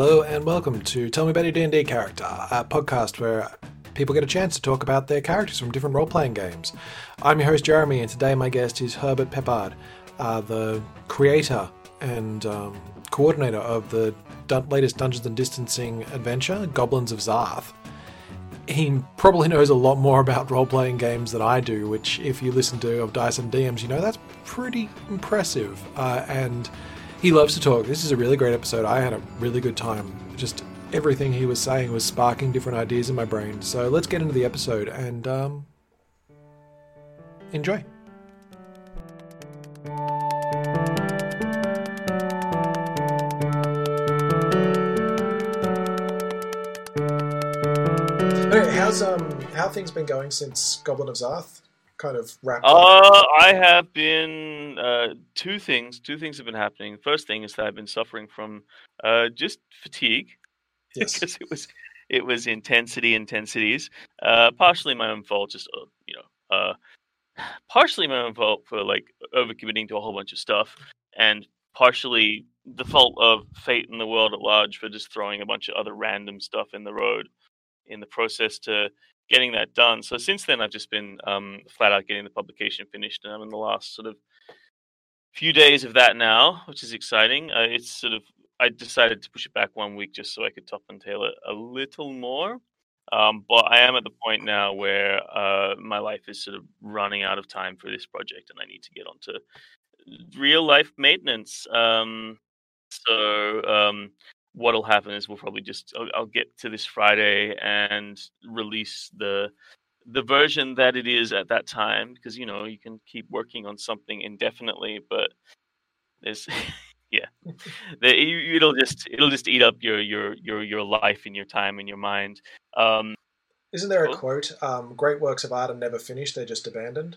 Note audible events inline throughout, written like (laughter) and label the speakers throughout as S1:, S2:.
S1: Hello and welcome to Tell Me About Your D&D Character, a podcast where people get a chance to talk about their characters from different role-playing games. I'm your host Jeremy, and today my guest is Herbert Peppard, uh, the creator and um, coordinator of the dun- latest Dungeons and Distancing adventure, Goblins of Zarth. He probably knows a lot more about role-playing games than I do, which, if you listen to of Dice and DMs, you know that's pretty impressive. Uh, and he loves to talk. This is a really great episode. I had a really good time. Just everything he was saying was sparking different ideas in my brain. So let's get into the episode and um, enjoy. How's um how things been going since Goblin of Zarth kind of wrapped up?
S2: Uh, I have been uh, two things. Two things have been happening. First thing is that I've been suffering from uh, just fatigue (laughs)
S1: Yes.
S2: because it was it was intensity intensities. Uh, partially my own fault, just uh, you know, uh, partially my own fault for like overcommitting to a whole bunch of stuff, and partially the fault of fate and the world at large for just throwing a bunch of other random stuff in the road in the process to getting that done. So since then, I've just been um, flat out getting the publication finished, and I'm in the last sort of few days of that now, which is exciting. Uh, it's sort of I decided to push it back one week just so I could top and tail it a little more. Um, but I am at the point now where uh, my life is sort of running out of time for this project, and I need to get onto real life maintenance. Um, so um, what'll happen is we'll probably just I'll, I'll get to this Friday and release the the version that it is at that time because you know you can keep working on something indefinitely, but there's (laughs) yeah, the, it'll just it'll just eat up your your your your life and your time and your mind. Um,
S1: Isn't there a quote? Um, Great works of art are never finished; they're just abandoned.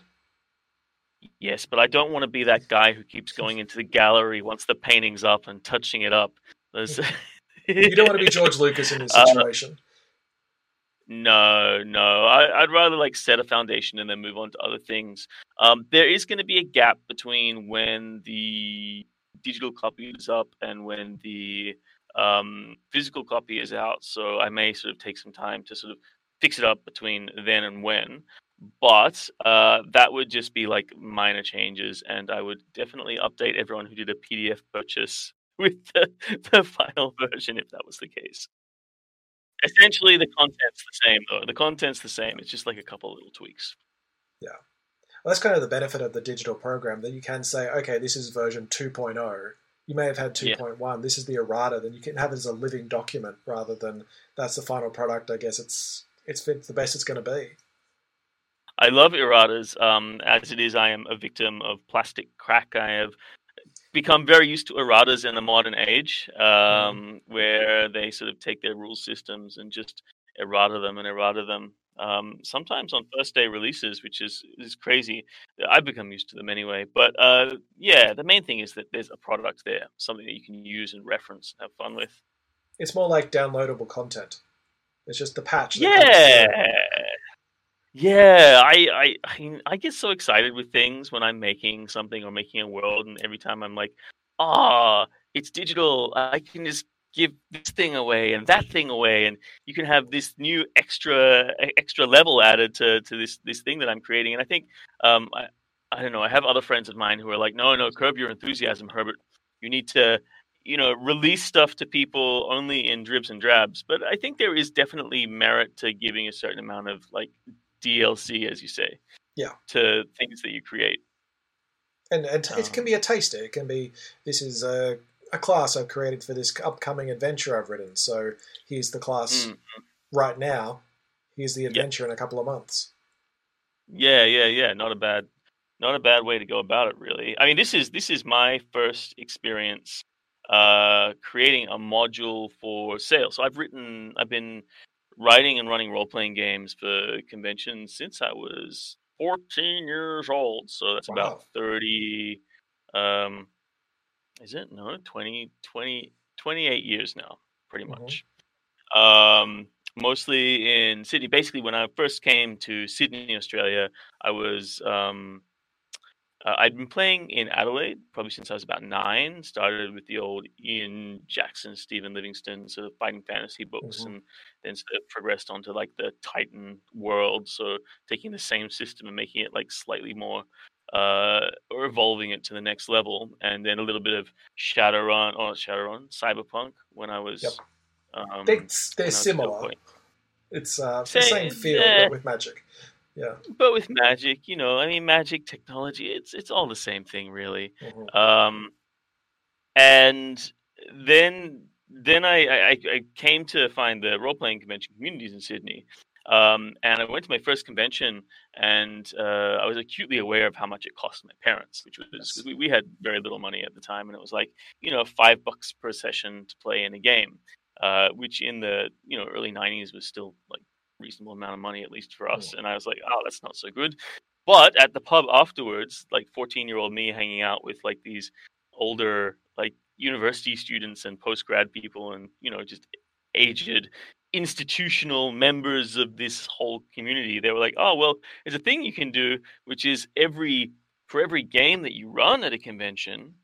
S2: yes, but I don't want to be that guy who keeps going into the gallery once the painting's up and touching it up. There's-
S1: You don't want to be George Lucas in this (laughs)
S2: Uh,
S1: situation.
S2: No, no. I, I'd rather like set a foundation and then move on to other things. Um, there is going to be a gap between when the digital copy is up and when the um, physical copy is out. So I may sort of take some time to sort of fix it up between then and when. But uh, that would just be like minor changes, and I would definitely update everyone who did a PDF purchase (laughs) with the, the final version if that was the case. Essentially, the content's the same, though. The content's the same. It's just like a couple little tweaks. Yeah.
S1: Well, that's kind of the benefit of the digital program that you can say, okay, this is version 2.0. You may have had
S2: Yeah.
S1: 2.1. This is the errata. Then you can have it as a living document rather than that's the final product. I guess it's it's, it's the best it's going to be.
S2: I love erratas. Um, as it is, I am a victim of plastic crack. I have become very used to erratas in the modern age, um, where they sort of take their rule systems and just errata them and errata them. Um, sometimes on first day releases, which is is crazy. I've become used to them anyway. But uh, yeah, the main thing is that there's a product there, something that you can use and reference and have fun with.
S1: It's more like downloadable content. It's just the patch.
S2: Yeah. Yeah, I, I I get so excited with things when I'm making something or making a world, and every time I'm like, ah, it's digital. I can just give this thing away and that thing away, and you can have this new extra extra level added to to this this thing that I'm creating. And I think um I I don't know. I have other friends of mine who are like, no, no, curb your enthusiasm, Herbert. You need to you know release stuff to people only in dribs and drabs. But I think there is definitely merit to giving a certain amount of like DLC, as you say,
S1: Yeah.
S2: to things that you create.
S1: And, and it
S2: Um,
S1: can be a taster. It can be this is a, a class I've created for this upcoming adventure I've written. So here's the class
S2: Mm.
S1: right now. Here's the adventure in a couple of months.
S2: Yeah, yeah, yeah. Not a bad, not a bad way to go about it, really. I mean, this is this is my first experience uh, creating a module for sale. So I've written, I've been writing and running role playing games for conventions since I was 14 years old. So that's
S1: Wow.
S2: about 30. Um, is it no 20, 20, 28 years now, pretty
S1: Mhm.
S2: much. Um, mostly in Sydney. Basically, when I first came to Sydney, Australia, I was um, uh, I'd been playing in Adelaide probably since I was about nine. Started with the old Ian Jackson, Stephen Livingston sort of fighting fantasy books,
S1: Mhm.
S2: and then sort of progressed onto like the Titan world. So taking the same system and making it like slightly more, uh, or evolving it to the next level, and then a little bit of Shadowrun or Shadowrun Cyberpunk when I was.
S1: Yep.
S2: Um,
S1: they, they're similar. It's uh, the same feel,
S2: eh.
S1: but with magic. Yeah.
S2: But with magic, you know, I mean, magic technology, it's it's all the same thing, really.
S1: Mhm.
S2: Um, and then then I, I I came to find the role playing convention communities in Sydney. Um, and I went to my first convention, and uh, I was acutely aware of how much it cost my parents, which was we, we had very little money at the time, and it was like you know five bucks per session to play in a game, uh, which in the you know early '90s was still like reasonable amount of money at least for us. And I was like, oh, that's not so good. But at the pub afterwards, like 14 year old me hanging out with like these older like university students and post grad people and you know just aged institutional members of this whole community they were like oh well there's a thing you can do which is every for every game that you run at a convention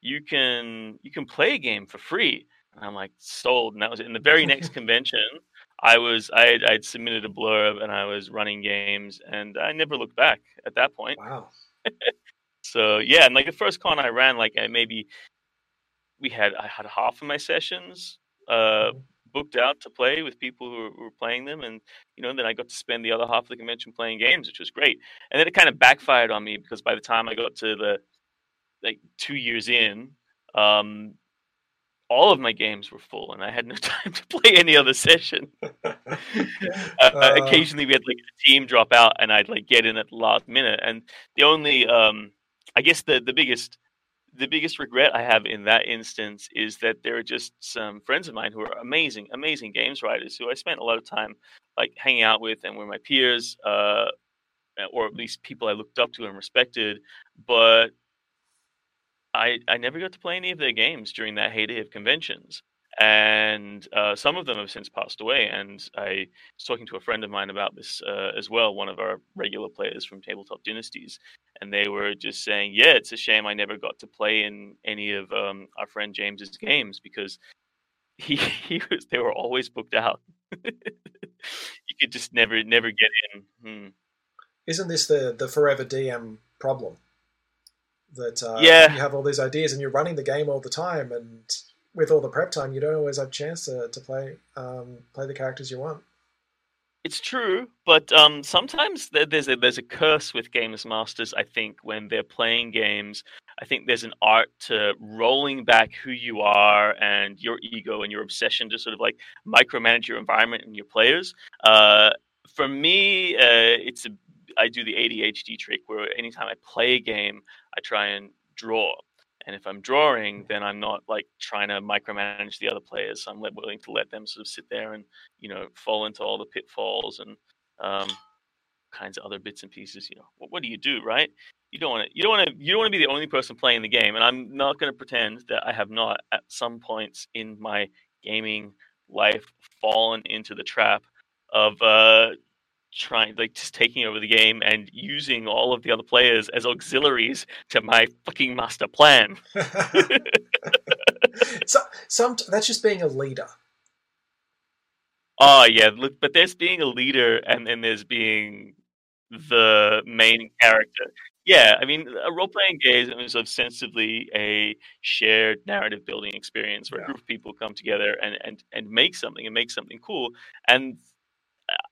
S2: you can you can play a game for free and i'm like sold and that was it. in the very next (laughs) convention i was i had, I'd submitted a blurb and i was running games and i never looked back at that point
S1: Wow. (laughs)
S2: so yeah, and like the first con I ran, like I maybe we had I had half of my sessions uh,
S1: Mhm.
S2: booked out to play with people who were, who were playing them, and you know then I got to spend the other half of the convention playing games, which was great. And then it kind of backfired on me because by the time I got to the like two years in, um, all of my games were full, and I had no (laughs) time to play any other session. (laughs) uh,
S1: Uh,
S2: occasionally we had like a team drop out and I'd like get in at the last minute. And the only um I guess the the biggest the biggest regret I have in that instance is that there are just some friends of mine who are amazing, amazing games writers who I spent a lot of time like hanging out with and were my peers, uh, or at least people I looked up to and respected. But I I never got to play any of their games during that heyday of conventions. And uh, some of them have since passed away. And I was talking to a friend of mine about this uh, as well, one of our regular players from Tabletop Dynasties, and they were just saying, "Yeah, it's a shame I never got to play in any of um, our friend James's games because he (laughs) he was they were always booked out. (laughs) you could just never never get in." Hmm.
S1: Isn't this the the forever DM problem? That uh,
S2: Yeah.
S1: you have all these ideas and you're running the game all the time, and with all the prep time, you don't always have a chance to, to play um, play the characters you want.
S2: It's true, but um, sometimes there's a there's a curse with games masters. I think when they're playing games, I think there's an art to rolling back who you are and your ego and your obsession to sort of like micromanage your environment and your players. Uh, for me, uh, it's a I do the ADHD trick where anytime I play a game, I try and draw. And if I'm drawing, then I'm not like trying to micromanage the other players. I'm let- willing to let them sort of sit there and you know fall into all the pitfalls and um, kinds of other bits and pieces. You know, what, what do you do, right? You don't want to. You don't want to. You don't want to be the only person playing the game. And I'm not going to pretend that I have not, at some points in my gaming life, fallen into the trap of uh, trying, like, just taking over the game and using all of the other players as auxiliaries to my fucking master plan. (laughs)
S1: so, some that's just being a leader.
S2: Oh yeah, look, but there's being a leader and then there's being the main character. Yeah, I mean, a role playing game is ostensibly a shared narrative building experience where
S1: Yeah.
S2: a group of people come together and, and, and make something and make something cool. And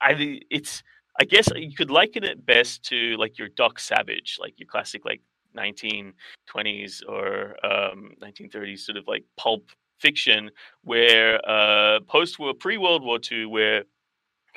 S2: I it's I guess you could liken it best to like your Doc Savage, like your classic like 1920s or um, 1930s sort of like pulp fiction where uh, post war pre World War II where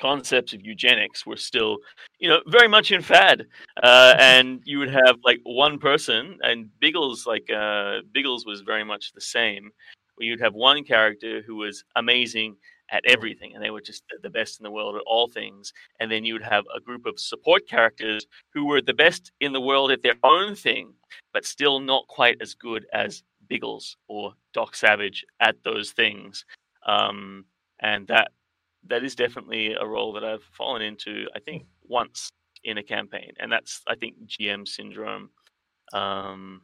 S2: concepts of eugenics were still you know very much in fad uh, (laughs) and you would have like one person and biggles like uh, biggles was very much the same where you'd have one character who was amazing at everything and they were just the- the best in the world at all things and then you would have a group of support characters who were the best in the world at their own thing but still not quite as good as biggles or doc savage at those things um, and that that is definitely a role that I've fallen into. I think once in a campaign, and that's I think GM syndrome. Um,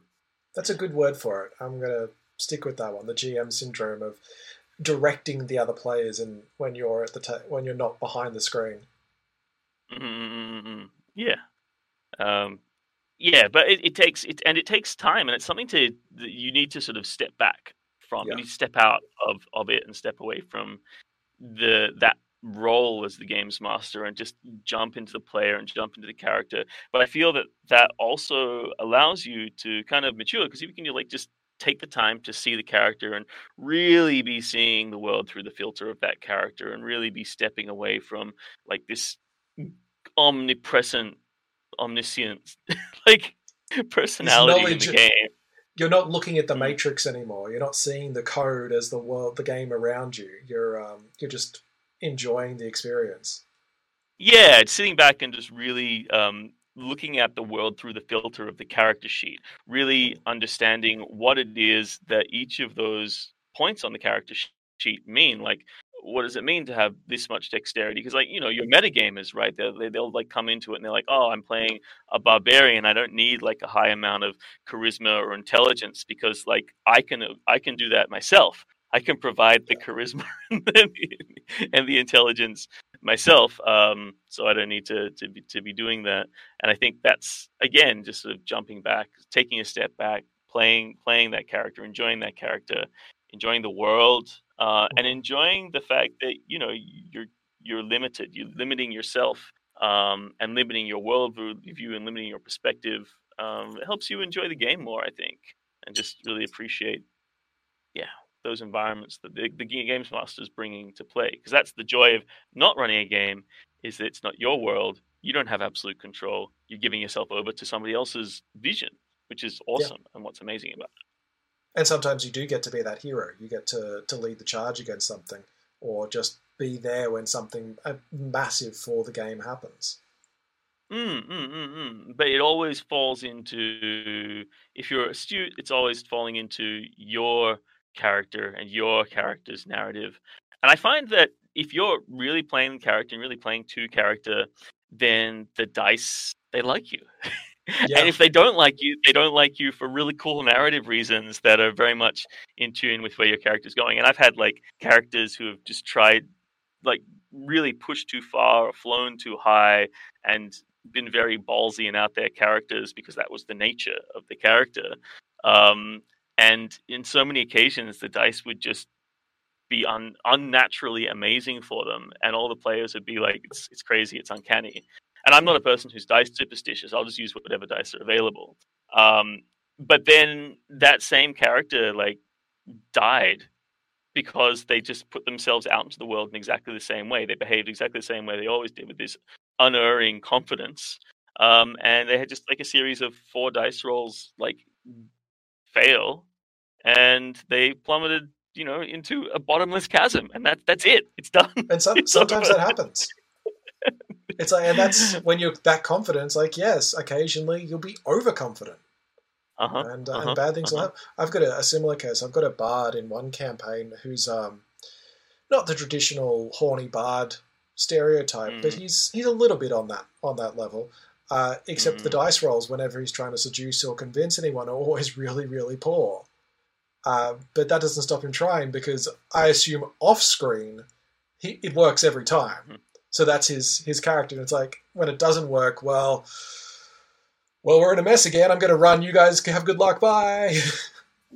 S1: That's a good word for it. I'm gonna stick with that one. The GM syndrome of directing the other players, and when you're at the ta- when you're not behind the screen.
S2: mm-hmm, yeah, um, yeah, but it, it takes it and it takes time, and it's something to that you need to sort of step back from.
S1: Yeah.
S2: You need to step out of of it and step away from the that role as the games master and just jump into the player and jump into the character. But I feel that that also allows you to kind of mature because you can you like just take the time to see the character and really be seeing the world through the filter of that character and really be stepping away from like this omnipresent omniscient (laughs) like personality in the game
S1: You're not looking at the
S2: Mm.
S1: matrix anymore. You're not seeing the code as the world, the game around you. You're um, you're just enjoying the experience.
S2: yeah it's sitting back and just really um, looking at the world through the filter of the character sheet really understanding what it is that each of those points on the character sheet mean like what does it mean to have this much dexterity? Because like you know your metagamers right? They'll, they- they'll like come into it and they're like oh i'm playing a barbarian. I don't need like a high amount of charisma or intelligence because like i can i can do that myself. I can provide the charisma (laughs) and the, and the intelligence myself um, so i don't need to to be, to be doing that. And i think that's again just sort of jumping back taking a step back playing playing that character enjoying that character enjoying the world uh, and enjoying the fact that you know you're you're limited you're limiting yourself um, and limiting your worldview and limiting your perspective um, it helps you enjoy the game more i think and just really appreciate yeah those environments that the, the games master is bringing to play because that's the joy of not running a game is that it's not your world you don't have absolute control you're giving yourself over to somebody else's vision which is awesome and what's amazing about it
S1: And sometimes you do get to be that hero. You get to to lead the charge against something, or just be there when something uh, massive for the game happens.
S2: Mm, mm, mm, mm. But it always falls into if you're astute, it's always falling into your character and your character's narrative. And I find that if you're really playing the character and really playing two character, then the dice they like you. (laughs)
S1: Yeah.
S2: And if they don't like you, they don't like you for really cool narrative reasons that are very much in tune with where your character's going. And I've had like characters who have just tried like really pushed too far or flown too high and been very ballsy and out there characters because that was the nature of the character. Um, and in so many occasions, the dice would just be un- unnaturally amazing for them, and all the players would be like, "It's it's crazy, it's uncanny." And I'm not a person who's dice superstitious. I'll just use whatever dice are available. Um, but then that same character like died because they just put themselves out into the world in exactly the same way. They behaved exactly the same way they always did with this unerring confidence. Um, and they had just like a series of four dice rolls like fail, and they plummeted, you know, into a bottomless chasm, and that that's it. It's done.
S1: And some, (laughs)
S2: It's
S1: sometimes
S2: over.
S1: that happens. (laughs) It's like, and that's when you're that confident. It's like, yes, occasionally you'll be overconfident,
S2: Uh-huh.
S1: and, uh,
S2: uh-huh,
S1: and bad things will
S2: uh-huh.
S1: happen. I've got a, a similar case. I've got a bard in one campaign who's um, not the traditional horny bard stereotype, but
S2: Mm.
S1: he's he's a little bit on that on that level. Uh, except the
S2: Mm.
S1: dice rolls, whenever he's trying to seduce or convince anyone, are always (laughs) really, really poor. Uh, but that doesn't stop him trying because I assume off screen, he, it works every time.
S2: Mhm.
S1: So that's his his character. And it's like when it doesn't work, well, well, we're in a mess again. I'm going to run. You guys have good luck. Bye. (laughs)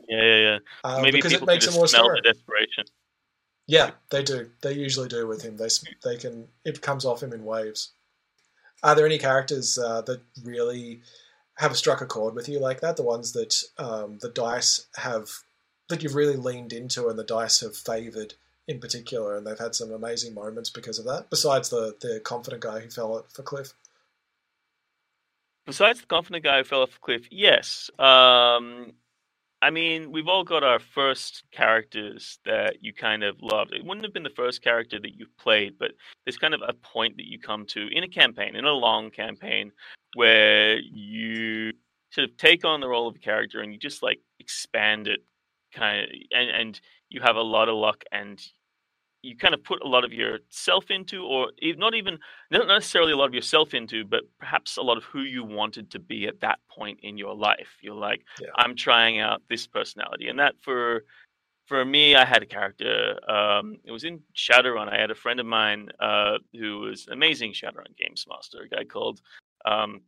S2: Yeah, yeah, yeah.
S1: Uh,
S2: Maybe
S1: because it makes
S2: can
S1: it more
S2: just smell the desperation.
S1: Yeah, they do. They usually do with him. They they can. It comes off him in waves. Are there any characters uh, that really have struck a chord with you like that? The ones that um, the dice have that you've really leaned into, and the dice have favoured in particular, and they've had some amazing moments because of that. Besides the the confident guy who fell off a cliff.
S2: Besides the confident guy who fell off a cliff, yes. Um, I mean, we've all got our first characters that you kind of loved. It wouldn't have been the first character that you've played, but there's kind of a point that you come to in a campaign, in a long campaign, where you sort of take on the role of a character and you just like expand it, kind of, and and you have a lot of luck and you kind of put a lot of yourself into, or not even not necessarily a lot of yourself into, but perhaps a lot of who you wanted to be at that point in your life. You're like, yeah. I'm trying out this personality, and that for for me, I had a character. Um, it was in Shadowrun. I had a friend of mine uh, who was an amazing Shadowrun games master, a guy called um,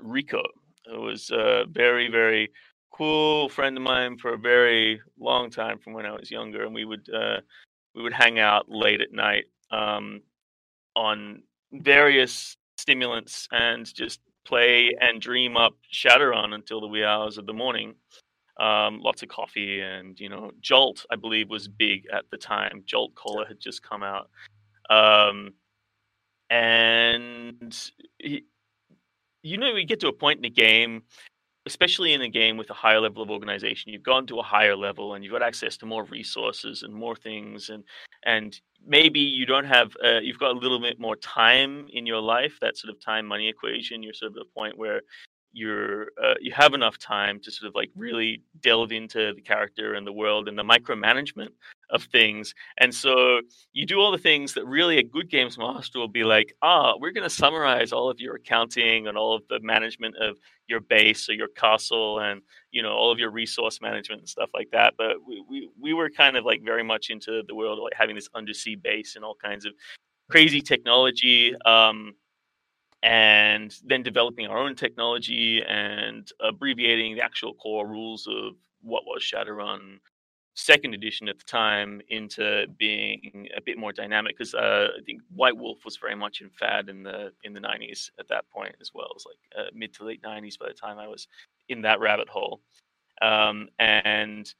S2: Rico. It was a very, very cool friend of mine for a very long time from when I was younger, and we would uh, we would hang out late at night um, on various stimulants and just play and dream up Shadowrun until the wee hours of the morning. Um, lots of coffee and you know Jolt, I believe, was big at the time. Jolt Cola had just come out, um, and he, you know we get to a point in the game especially in a game with a higher level of organization you've gone to a higher level and you've got access to more resources and more things and and maybe you don't have uh, you've got a little bit more time in your life that sort of time money equation you're sort of at a point where you're uh, you have enough time to sort of like really delve into the character and the world and the micromanagement of things. And so you do all the things that really a good games master will be like ah we're going to summarize all of your accounting and all of the management of your base or your castle and you know all of your resource management and stuff like that. But we, we, we were kind of like very much into the world of like having this undersea base and all kinds of crazy technology um, and then developing our own technology and abbreviating the actual core rules of what was Shadowrun second edition at the time into being a bit more dynamic because uh, I think White Wolf was very much in fad in the in the 90s at that point as well. It was like uh, mid to late 90s by the time I was in that rabbit hole, um, and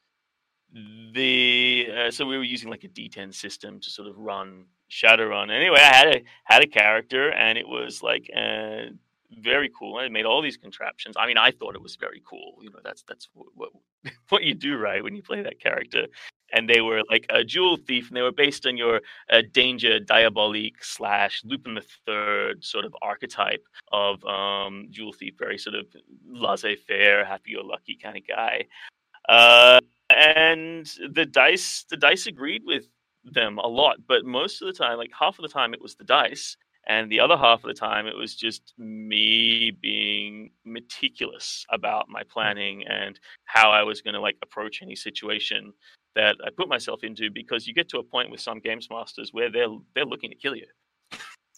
S2: the uh, so we were using like a D10 system to sort of run Shadowrun. Anyway, I had a had a character, and it was like uh, very cool. I made all these contraptions. I mean, I thought it was very cool. You know, that's that's what, what (laughs) what, you do, right, when you play that character. And they were like a jewel thief, and they were based on your uh, Danger Diabolik slash Lupin the Third sort of archetype of um, jewel thief, very sort of laissez-faire, happy-go-lucky kind of guy. Uh, and the dice, the dice agreed with them a lot, but most of the time, like half of the time, it was the dice, and the other half of the time, it was just me being meticulous about my planning and how I was going to like approach any situation that I put myself into. Because you get to a point with some games masters where they're they're looking to kill you.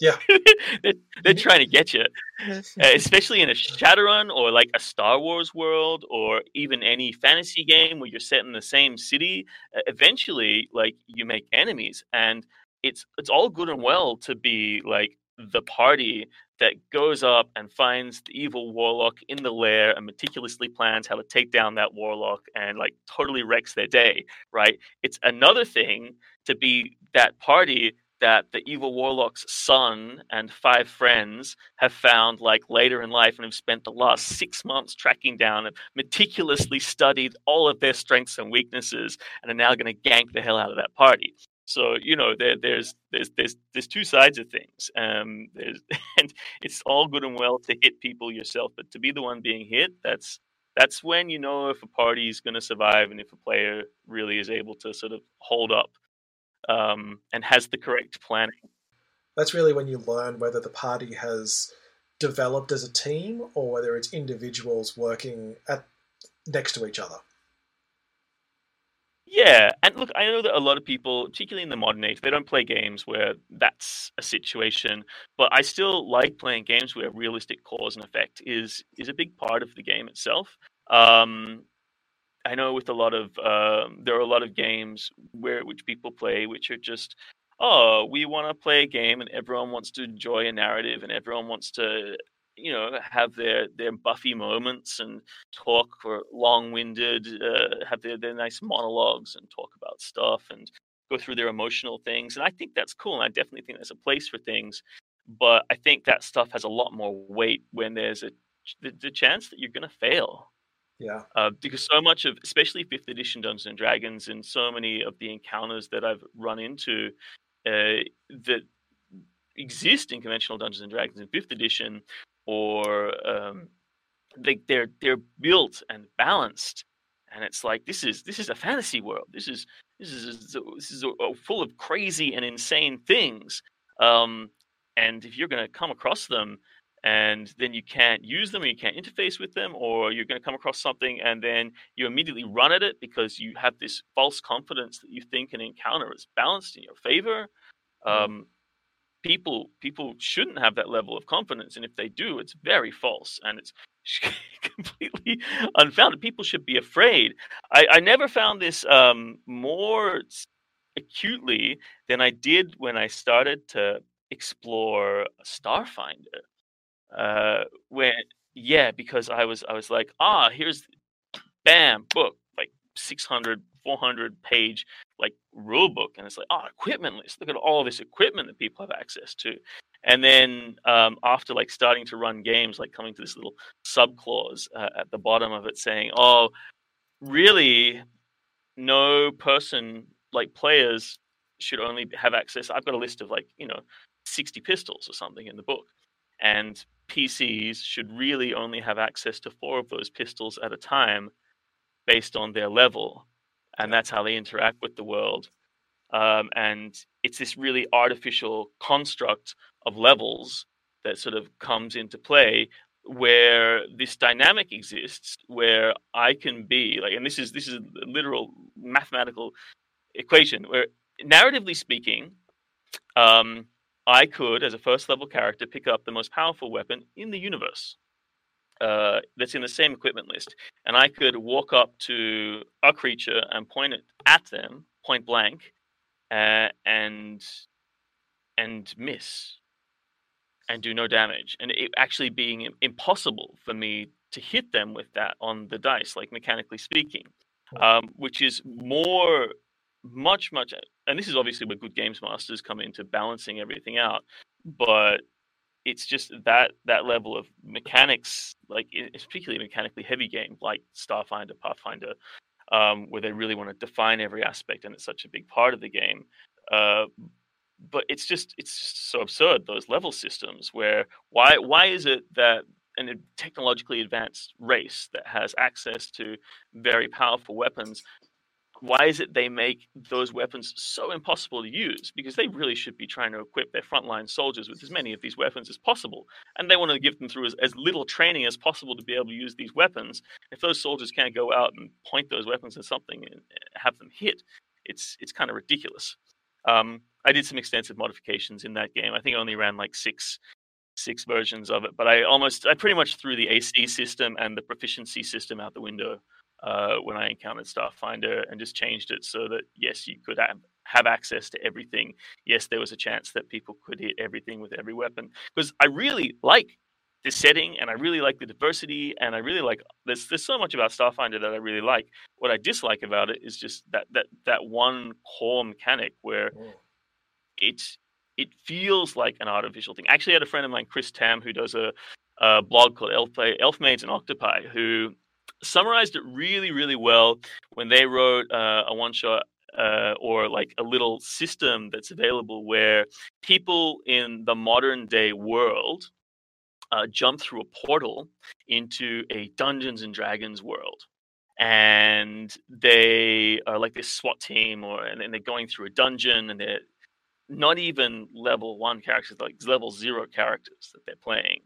S1: Yeah, (laughs)
S2: they're, they're trying to get you, uh, especially in a Shadowrun or like a Star Wars world or even any fantasy game where you're set in the same city. Eventually, like you make enemies, and it's it's all good and well to be like the party that goes up and finds the evil warlock in the lair and meticulously plans how to take down that warlock and like totally wrecks their day, right? It's another thing to be that party that the evil warlock's son and five friends have found like later in life and have spent the last six months tracking down and meticulously studied all of their strengths and weaknesses and are now going to gank the hell out of that party. So you know there, there's there's there's there's two sides of things. Um, (laughs) and it's all good and well to hit people yourself, but to be the one being hit, that's that's when you know if a party is going to survive and if a player really is able to sort of hold up um, and has the correct planning.
S1: That's really when you learn whether the party has developed as a team or whether it's individuals working at next to each other.
S2: Yeah, and look, I know that a lot of people, particularly in the modern age, they don't play games where that's a situation. But I still like playing games where realistic cause and effect is is a big part of the game itself. Um, I know with a lot of um, there are a lot of games where which people play which are just oh we want to play a game and everyone wants to enjoy a narrative and everyone wants to you know have their their buffy moments and talk for long-winded uh, have their, their nice monologues and talk about stuff and go through their emotional things. And i think that's cool and i definitely think there's a place for things but i think that stuff has a lot more weight when there's a the, the chance that you're going to fail
S1: yeah.
S2: Uh, because so much of, especially fifth edition Dungeons and Dragons, and so many of the encounters that I've run into uh, that exist in conventional Dungeons and Dragons in fifth edition, or um, they, they're they're built and balanced, and it's like this is this is a fantasy world. This is this is this is full of crazy and insane things. Um, and if you're going to come across them and then you can't use them or you can't interface with them or you're going to come across something and then you immediately run at it because you have this false confidence that you think an encounter is balanced in your favor. Mm-hmm. um, people people shouldn't have that level of confidence and if they do it's very false and it's (laughs) completely unfounded. People should be afraid. I, I never found this um, more acutely than i did when i started to explore starfinder uh, when yeah, because I was I was like, ah, here's bam book like 600 400 page like rule book and it's like oh equipment list look at all this equipment that people have access to and then um, after like starting to run games like coming to this little sub clause uh, at the bottom of it saying oh really no person like players should only have access i've got a list of like you know 60 pistols or something in the book and PCs should really only have access to four of those pistols at a time based on their level. And that's how they interact with the world. Um, and it's this really artificial construct of levels that sort of comes into play where this dynamic exists where I can be like and this is this is a literal mathematical equation where narratively speaking um, I could, as a first level character, pick up the most powerful weapon in the universe uh, that's in the same equipment list. And I could walk up to a creature and point it at them, point blank, uh, and and miss and do no damage. And it actually being impossible for me to hit them with that on the dice, like mechanically speaking, um, which is more much much and this is obviously where good games masters come into balancing everything out but it's just that that level of mechanics like it's particularly mechanically heavy game like starfinder pathfinder um, where they really want to define every aspect and it's such a big part of the game uh, but it's just it's just so absurd those level systems where why why is it that an technologically advanced race that has access to very powerful weapons why is it they make those weapons so impossible to use? Because they really should be trying to equip their frontline soldiers with as many of these weapons as possible. And they want to give them through as, as little training as possible to be able to use these weapons. If those soldiers can't go out and point those weapons at something and have them hit, it's it's kind of ridiculous. Um, I did some extensive modifications in that game. I think I only ran like six six versions of it, but I almost I pretty much threw the AC system and the proficiency system out the window uh, when I encountered Starfinder and just changed it so that yes, you could have, have access to everything. Yes, there was a chance that people could hit everything with every weapon because I really like the setting and I really like the diversity and I really like there's there's so much about Starfinder that I really like. What I dislike about it is just that that that one core mechanic where oh. it's it feels like an artificial thing. Actually, I had a friend of mine, Chris Tamm, who does a, a blog called Elf, Elf Maids and Octopi, who summarized it really, really well when they wrote uh, a one shot uh, or like a little system that's available where people in the modern day world uh, jump through a portal into a Dungeons and Dragons world. And they are like this SWAT team, or and, and they're going through a dungeon, and they're not even level one characters, like level zero characters that they're playing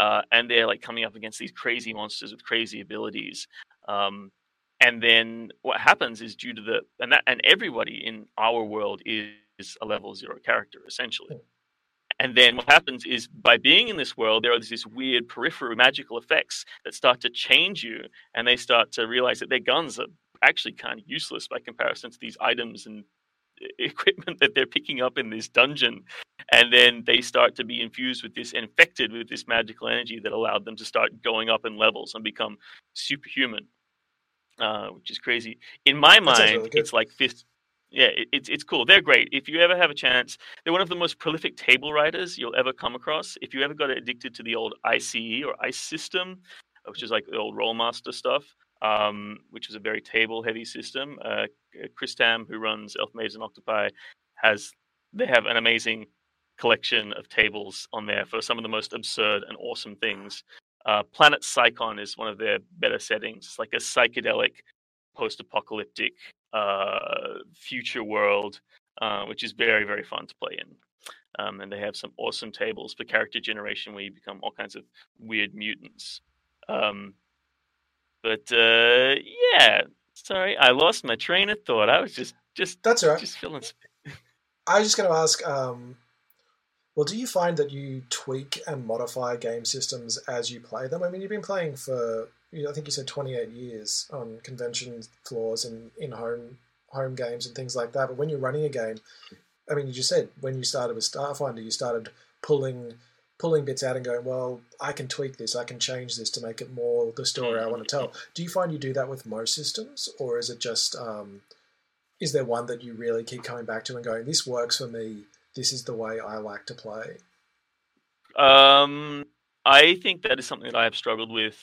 S2: uh, and they're like coming up against these crazy monsters with crazy abilities. Um, and then what happens is due to the and that and everybody in our world is a level zero character essentially. And then what happens is by being in this world, there are these weird peripheral magical effects that start to change you, and they start to realize that their guns are actually kind of useless by comparison to these items and (laughs) equipment that they're picking up in this dungeon and then they start to be infused with this infected with this magical energy that allowed them to start going up in levels and become superhuman uh, which is crazy. In my mind really it's like fifth yeah it, it's it's cool. They're great. If you ever have a chance they're one of the most prolific table writers you'll ever come across. If you ever got addicted to the old ice or ice system which is like the old Rolemaster stuff um, which is a very table heavy system. Uh, Chris Tamm, who runs Elf Maids and Octopi, has they have an amazing collection of tables on there for some of the most absurd and awesome things. Uh, Planet Psychon is one of their better settings. It's like a psychedelic, post-apocalyptic uh, future world, uh, which is very very fun to play in. Um, and they have some awesome tables for character generation where you become all kinds of weird mutants. Um, but uh, yeah, sorry, I lost my train of thought. I was just just
S1: that's all right.
S2: Just feeling.
S1: I was just going to ask. Um, well, do you find that you tweak and modify game systems as you play them? I mean, you've been playing for I think you said 28 years on convention floors and in home home games and things like that. But when you're running a game, I mean, you just said when you started with Starfinder, you started pulling pulling bits out and going, well, I can tweak this, I can change this to make it more the story I want to tell. Do you find you do that with most systems, or is it just um, is there one that you really keep coming back to and going, this works for me, this is the way I like to play?
S2: Um, I think that is something that I have struggled with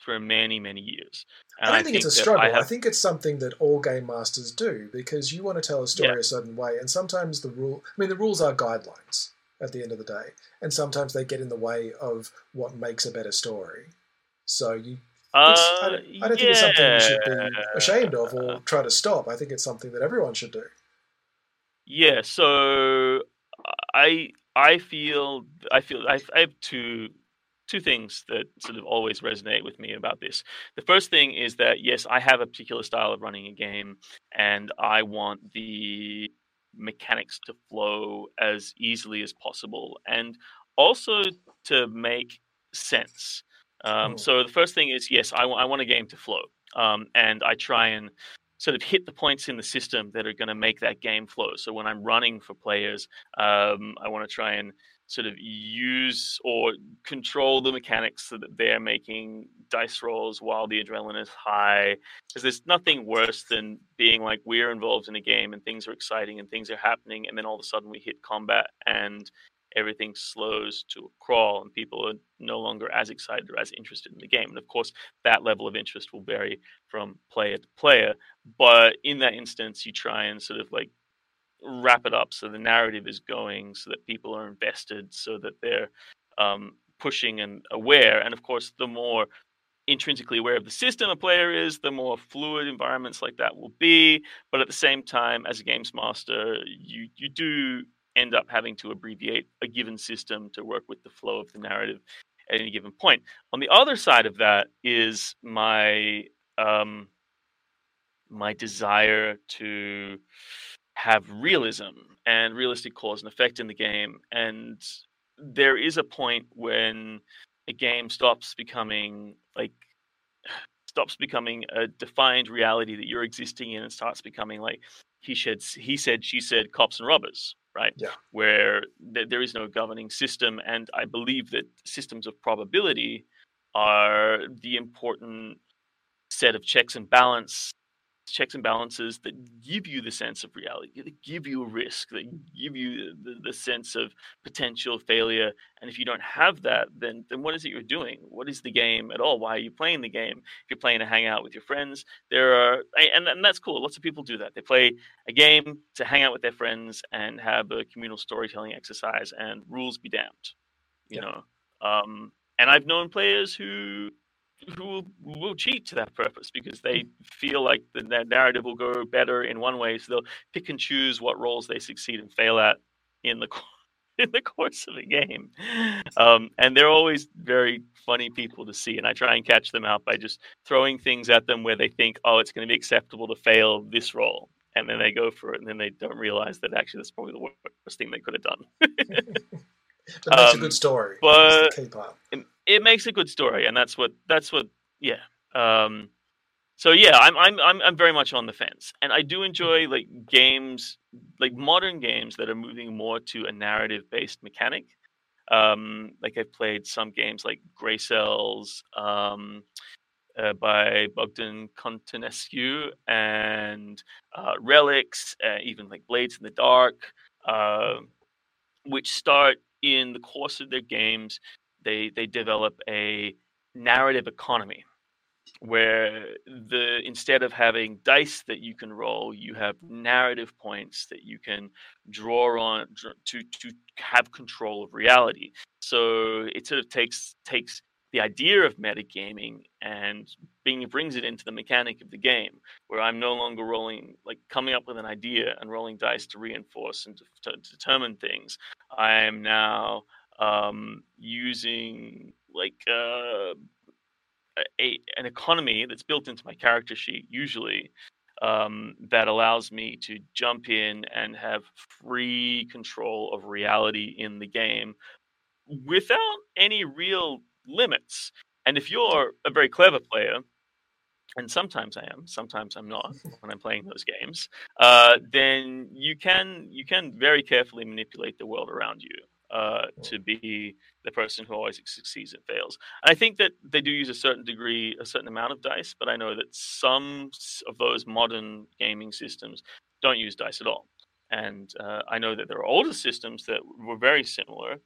S2: for many, many years.
S1: And I don't I think, think, it's a struggle. I, have... I, think it's something that all game masters do because you want to tell a story yeah. a certain way, and sometimes the rule. I mean, the rules are guidelines at the end of the day, and sometimes they get in the way of what makes a better story. So you.
S2: Uh,
S1: I don't, I don't yeah. think it's something you should be ashamed of or try to stop. I think it's something that everyone should do.
S2: Yeah. So I I feel I feel I, I have two two things that sort of always resonate with me about this. The first thing is that yes, I have a particular style of running a game, and I want the mechanics to flow as easily as possible, and also to make sense. Um, So the first thing is yes, I, w- I want a game to flow, um, and I try and sort of hit the points in the system that are going to make that game flow. So when I'm running for players, um, I want to try and sort of use or control the mechanics so that they're making dice rolls while the adrenaline is high. Because there's nothing worse than being like we're involved in a game and things are exciting and things are happening, and then all of a sudden we hit combat and everything slows to a crawl and people are no longer as excited or as interested in the game. And of course, that level of interest will vary from player to player. But in that instance, you try and sort of like wrap it up so the narrative is going so that people are invested so that they're um, pushing and aware and of course the more intrinsically aware of the system a player is the more fluid environments like that will be but at the same time as a games master you you do end up having to abbreviate a given system to work with the flow of the narrative at any given point. On the other side of that is my um my desire to have realism and realistic cause and effect in the game. And there is a point when a game stops becoming like (sighs) stops becoming a defined reality that you're existing in and starts becoming like he said he said she said cops and robbers right
S1: yeah
S2: where th- there is no governing system and i believe that systems of probability are the important set of checks and balance checks and balances that give you the sense of reality, that give you a risk, that give you the, the sense of potential failure. And if you don't have that, then then what is it you're doing? What is the game at all? Why are you playing the game? If you're playing to hang out with your friends, there are and, and that's cool. Lots of people do that. They play a game to hang out with their friends and have a communal storytelling exercise and rules be damned. You yeah. know. Um, and I've known players who who will, will cheat to that purpose because they feel like the narrative will go better in one way, so they'll pick and choose what rolls they succeed and fail at in the (laughs) in the course of a game. Um, and they're always very funny people to see, and I try and catch them out by just throwing things at them where they think, oh, it's going to be acceptable to fail this roll. And then they go for it, and then they don't realize that actually that's probably the worst thing they could have done. (laughs)
S1: But that's um, a good story.
S2: But it, it, makes a good story, and that's what that's what yeah. Um, so yeah, I'm I'm I'm I'm very much on the fence, and I do enjoy like games, like modern games that are moving more to a narrative-based mechanic. Um, like I've played some games like Grey Cells um, uh, by Bogdan Contanescu and uh, Relics, uh, even like Blades in the Dark, uh, which start in the course of their games, they they develop a narrative economy where the instead of having dice that you can roll, you have narrative points that you can draw on to to have control of reality. So it sort of takes takes the idea of metagaming and being brings it into the mechanic of the game, where I'm no longer rolling like coming up with an idea and rolling dice to reinforce and to, to determine things. I am now um, using like uh, a, an economy that's built into my character sheet usually um, that allows me to jump in and have free control of reality in the game without any real limits. And if you're a very clever player, and sometimes I am, sometimes I'm not when I'm playing those games, uh, then you can you can very carefully manipulate the world around you uh, to be the person who always succeeds and fails. And I think that they do use a certain degree, a certain amount of dice, but I know that some of those modern gaming systems don't use dice at all. And uh, I know that there are older systems that were very similar,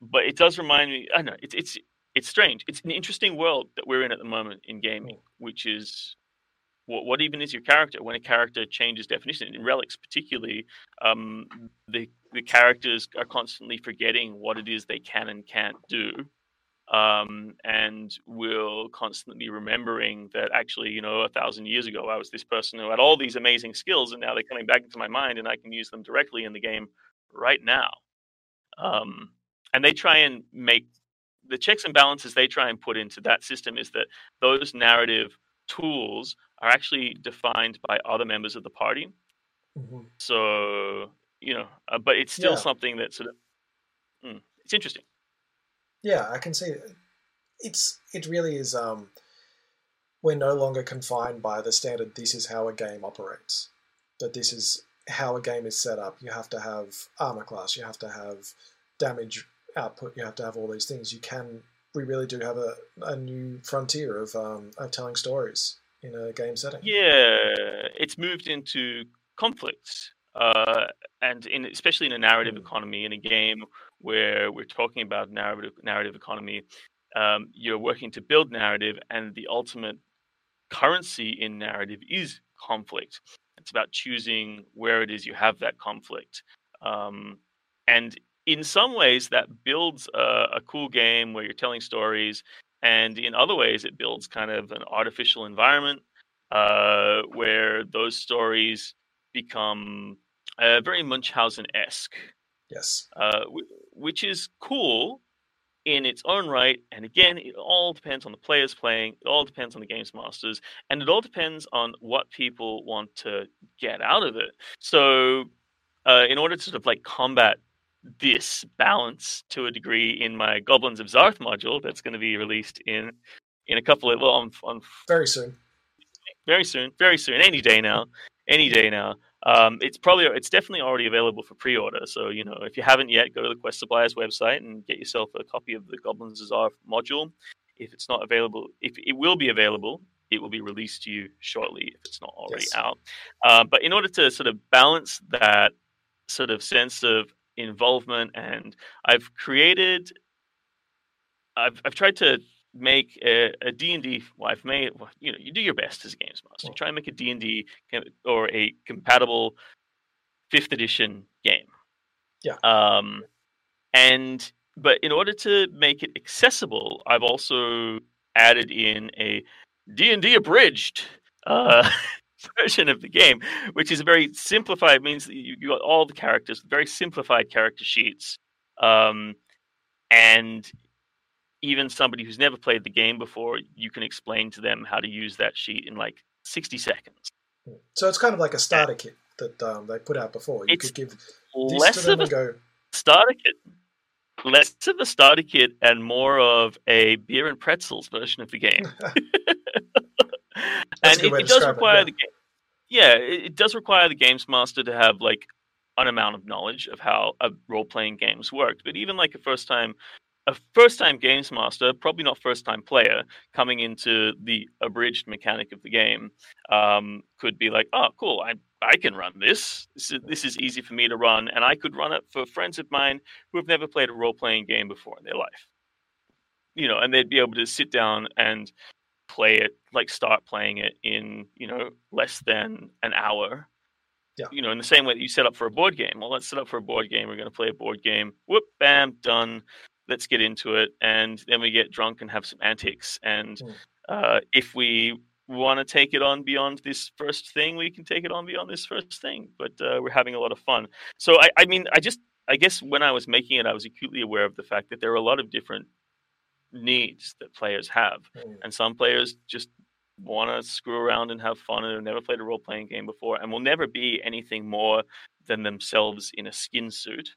S2: but it does remind me. I know it's it's it's strange. It's an interesting world that we're in at the moment in gaming, which is what, what even is your character when a character changes definition? In relics particularly um, the the characters are constantly forgetting what it is they can and can't do um, and will constantly remembering that actually you know a thousand years ago i was this person who had all these amazing skills and now they're coming back into my mind and i can use them directly in the game right now. Um, and they try and make the checks and balances they try and put into that system is that those narrative tools are actually defined by other members of the party. Mm-hmm. So you know, uh, but it's still yeah. something that sort of mm, it's interesting.
S1: Yeah, I can see it. it's it really is. Um, we're no longer confined by the standard. This is how a game operates. That this is how a game is set up. You have to have armor class. You have to have damage output. You have to have all these things. You can. We really do have a, a new frontier of um, of telling stories in a game setting.
S2: Yeah, it's moved into conflicts, uh, and in especially in a narrative mm. economy in a game where we're talking about narrative narrative economy, um, you're working to build narrative, and the ultimate currency in narrative is conflict. It's about choosing where it is you have that conflict, um, and in some ways that builds a, a cool game where you're telling stories and in other ways it builds kind of an artificial environment uh, where those stories become uh, very munchausen-esque
S1: yes.
S2: uh, w- which is cool in its own right and again it all depends on the players playing it all depends on the games masters and it all depends on what people want to get out of it. So uh, in order to sort of like combat this balance to a degree in my Goblins of Xarth module that's going to be released in in a couple of well on, on
S1: very soon,
S2: very soon, very soon, any day now, any day now. Um, it's probably it's definitely already available for pre-order. So you know if you haven't yet, go to the Quest Suppliers website and get yourself a copy of the Goblins of Xarth module. If it's not available, if it will be available, it will be released to you shortly if it's not already yes. out. Uh, but in order to sort of balance that sort of sense of involvement and I've created I've I've tried to make a, a D&D well I've made well, you know you do your best as a games master you try and make a D&D or a compatible 5th edition game.
S1: Yeah.
S2: Um and but in order to make it accessible I've also added in a D&D abridged uh (laughs) version of the game, which is a very simplified. Means you, you got all the characters, very simplified character sheets, um, and even somebody who's never played the game before, you can explain to them how to use that sheet in like sixty seconds.
S1: So it's kind of like a starter kit that um, they put out before. You
S2: it's
S1: could give
S2: less of a go... starter kit, less of a starter kit, and more of a beer and pretzels version of the game. (laughs) (laughs) and it, it does require it, yeah. the game. Yeah, it, it does require the games master to have like an amount of knowledge of how a role playing games work. But even like a first time a first time games master, probably not first time player, coming into the abridged mechanic of the game, um, could be like, oh, cool, I, I can run this. This is, this is easy for me to run. And I could run it for friends of mine who have never played a role playing game before in their life. You know, and they'd be able to sit down and play it like start playing it in you know less than an hour
S1: yeah.
S2: you know in the same way that you set up for a board game well let's set up for a board game we're going to play a board game whoop bam done let's get into it, and then we get drunk and have some antics. And
S1: Mm.
S2: uh, if we want to take it on beyond this first thing, we can take it on beyond this first thing. But uh, we're having a lot of fun. So I, I mean, I just, I guess when I was making it, I was acutely aware of the fact that there are a lot of different needs that players have,
S1: Mm.
S2: and some players just want to screw around and have fun and have never played a role playing game before and will never be anything more than themselves in a skin suit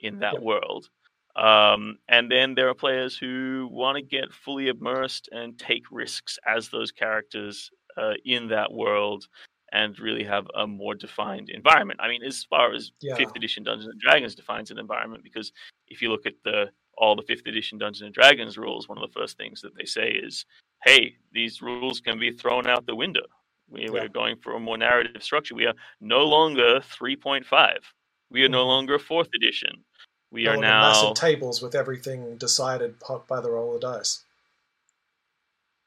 S2: in that
S1: Yep.
S2: world. Um, and then there are players who want to get fully immersed and take risks as those characters uh, in that world and really have a more defined environment. I mean, as far as
S1: Yeah.
S2: fifth edition Dungeons and Dragons defines an environment, because if you look at the all the fifth edition Dungeons and Dragons rules, one of the first things that they say is, "Hey, these rules can be thrown out the window. We,
S1: Yeah.
S2: We're going for a more narrative structure. We are no longer 3.5. We are no
S1: Mhm.
S2: longer fourth edition. We
S1: No
S2: are now
S1: massive tables with everything decided by the roll of dice.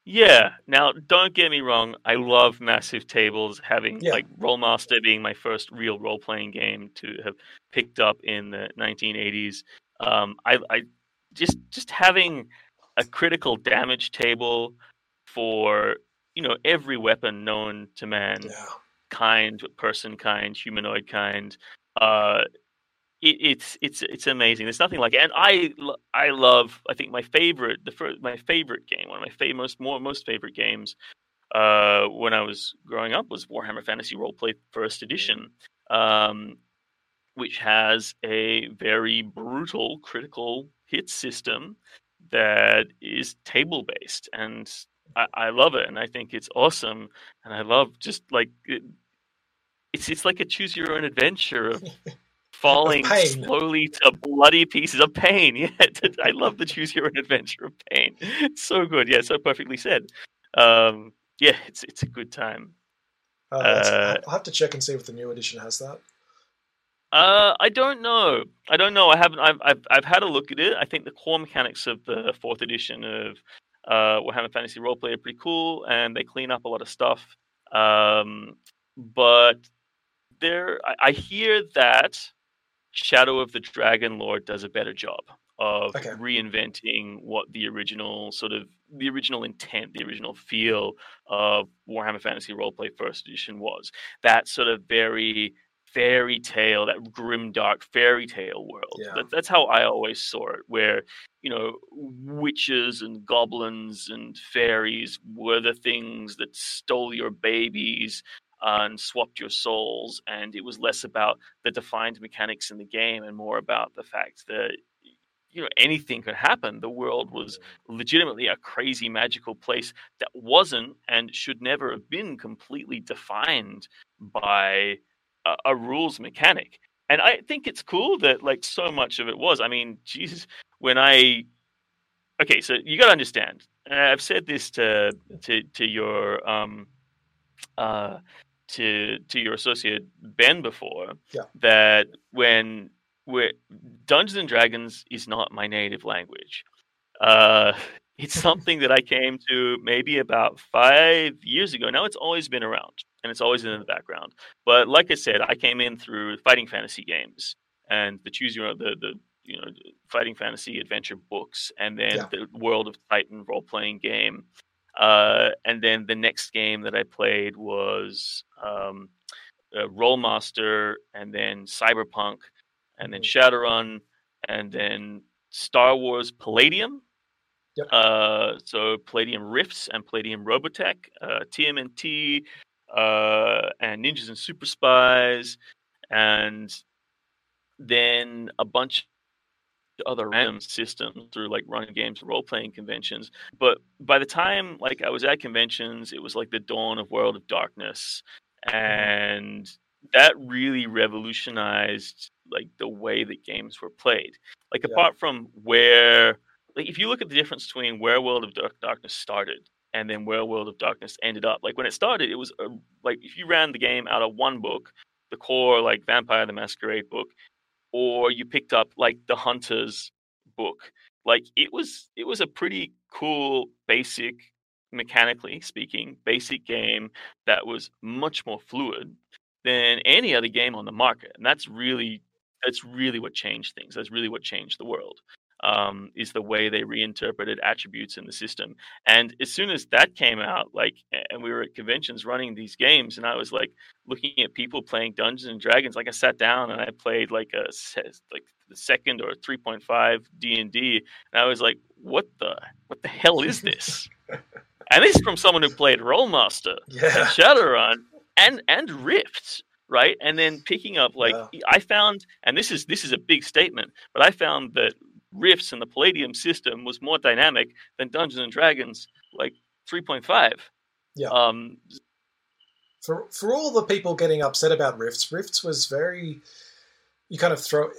S2: Yeah. Now, don't get me wrong. I love massive tables. Having
S1: Yeah.
S2: like Rolemaster being my first real role playing game to have picked up in the 1980s. Um, I, I just just having a critical damage table for you know every weapon known to man
S1: Yeah.
S2: kind, person kind, humanoid kind. Uh, it, it's it's it's amazing. There's nothing like it. And I I love. I think my favorite the first, my favorite game, one of my fa- most more most favorite games, uh, when I was growing up was Warhammer Fantasy Roleplay First Edition, um, which has a very brutal critical hit system that is table based and. I, I love it, and I think it's awesome, and I love just like it, it's it's like a choose your own adventure of (laughs) falling
S1: pain.
S2: slowly to bloody pieces of pain. (laughs) Yeah, I love the choose your own adventure of pain. It's so good. Yeah, so perfectly said. Um, yeah, it's it's a good time.
S1: Uh,
S2: Uh,
S1: I'll have to check and see if the new edition has that.
S2: Uh, I don't know. I don't know. I haven't. I've, I've I've had a look at it. I think the core mechanics of the fourth edition of uh, Warhammer Fantasy Roleplay are pretty cool, and they clean up a lot of stuff. Um, but there, I, I hear that Shadow of the Dragon Lord does a better job of
S1: Okay.
S2: reinventing what the original sort of the original intent, the original feel of Warhammer Fantasy Roleplay First Edition was. That sort of very fairy tale, that grim, dark fairy tale world.
S1: Yeah.
S2: That, that's how I always saw it, where you know witches and goblins and fairies were the things that stole your babies uh, and swapped your souls, and it was less about the defined mechanics in the game and more about the fact that you know anything could happen. The world was mm. legitimately a crazy magical place that wasn't and should never have been completely defined by a, a rules mechanic. And I think it's cool that like so much of it was. I mean, (laughs) Jesus, when I okay, so you got to understand. And I've said this to to to your um uh to to your associate Ben before
S1: Yeah.
S2: that when we're Dungeons and Dragons is not my native language. Uh, (laughs) it's (laughs) something that I came to maybe about five years ago. Now it's always been around and it's always in the background. But like I said, I came in through fighting fantasy games and the choose your the the you know fighting fantasy adventure books, and then
S1: Yeah.
S2: the World of Titan role playing game. Uh, and then the next game that I played was um, uh, Rolemaster, and then Cyberpunk, and then Shadowrun, and then Star Wars Palladium.
S1: Yep.
S2: Uh, so Palladium Rifts and Palladium Robotech, uh, TMNT, uh, and Ninjas and Super Spies, and then a bunch of other random systems through like running games role playing conventions. But by the time like I was at conventions, it was like the dawn of World of Darkness, and that really revolutionized like the way that games were played. Like
S1: Yeah.
S2: apart from where, like if you look at the difference between where World of Darkness started and then where World of Darkness ended up, like when it started, it was uh, like if you ran the game out of one book, the core like Vampire the Masquerade book, or you picked up like the Hunters book, like it was it was a pretty cool basic mechanically speaking basic game that was much more fluid than any other game on the market and that's really that's really what changed things. That's really what changed the world um, is the way they reinterpreted attributes in the system. And as soon as that came out, like, and we were at conventions running these games, and I was like looking at people playing Dungeons and Dragons. Like, I sat down and I played like a like the second or 3.5 D and D, and I was like, what the what the hell is this? (laughs) and this is from someone who played Rolemaster,
S1: yeah.
S2: and Shadowrun, and and Rift right and then picking up like yeah. i found and this is this is a big statement but i found that rifts in the Palladium system was more dynamic than Dungeons and Dragons like 3.5.
S1: Yeah.
S2: Um,
S1: for for all the people getting upset about rifts, rifts was very you kind of throw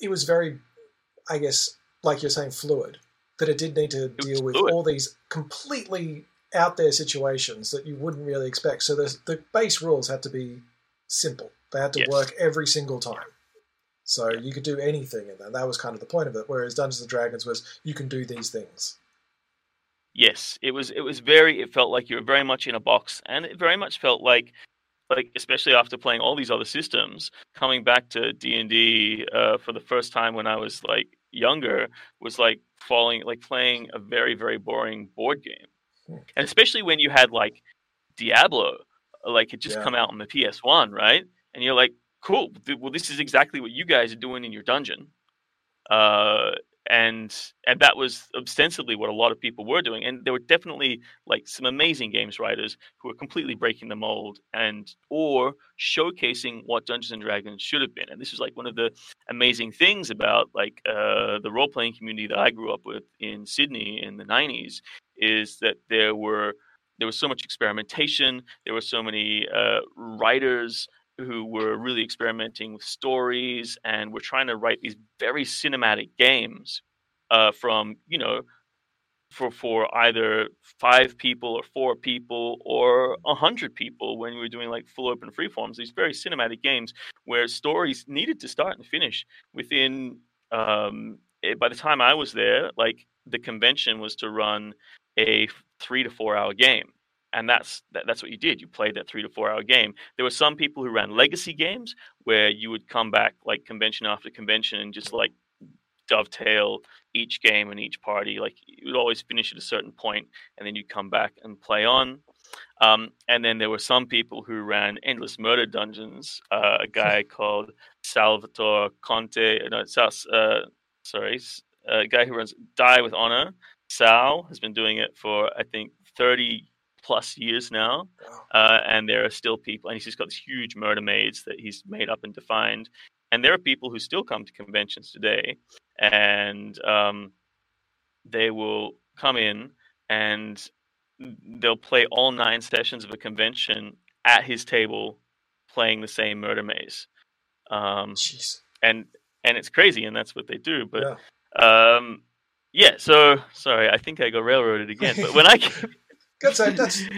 S1: it was very I guess like you're saying fluid that it did need to deal with all these completely out there situations that you wouldn't really expect. So the the base rules had to be simple. They had to yes. work every single time. So you could do anything in that. That was kind of the point of it. Whereas Dungeons and Dragons was you can do these things.
S2: Yes, it was. It was very. It felt like you were very much in a box, and it very much felt like, like especially after playing all these other systems, coming back to D and D uh, for the first time when I was like younger was like falling, like playing a very very boring board game, hmm. and especially when you had like Diablo, like it just yeah. come out on the PS One, right? And you're like, cool. Well, this is exactly what you guys are doing in your dungeon. Uh, and and that was ostensibly what a lot of people were doing and there were definitely like some amazing games writers who were completely breaking the mold and or showcasing what dungeons and dragons should have been and this was like one of the amazing things about like uh, the role-playing community that i grew up with in sydney in the 90s is that there were there was so much experimentation there were so many uh, writers who were really experimenting with stories and were trying to write these very cinematic games uh, from you know for for either five people or four people or a hundred people when we were doing like full open free forms these very cinematic games where stories needed to start and finish within um, eh, by the time i was there like the convention was to run a three to four hour game and that's that, that's what you did. You played that three to four hour game. There were some people who ran legacy games where you would come back like convention after convention and just like dovetail each game and each party. Like you would always finish at a certain point, and then you come back and play on. Um, and then there were some people who ran endless murder dungeons. Uh, a (laughs) guy called Salvatore Conte, no, uh, sorry, a guy who runs Die with Honor. Sal has been doing it for I think 30 plus years now, uh, and there are still people, and he's just got these huge murder maze that he's made up and defined, and there are people who still come to conventions today, and um, they will come in and they'll play all nine sessions of a convention at his table, playing the same murder maze, um, and and it's crazy, and that's what they do, but. Yeah. Um, yeah, so sorry, I think I got railroaded again. But when I (laughs)
S1: That's that's. (laughs)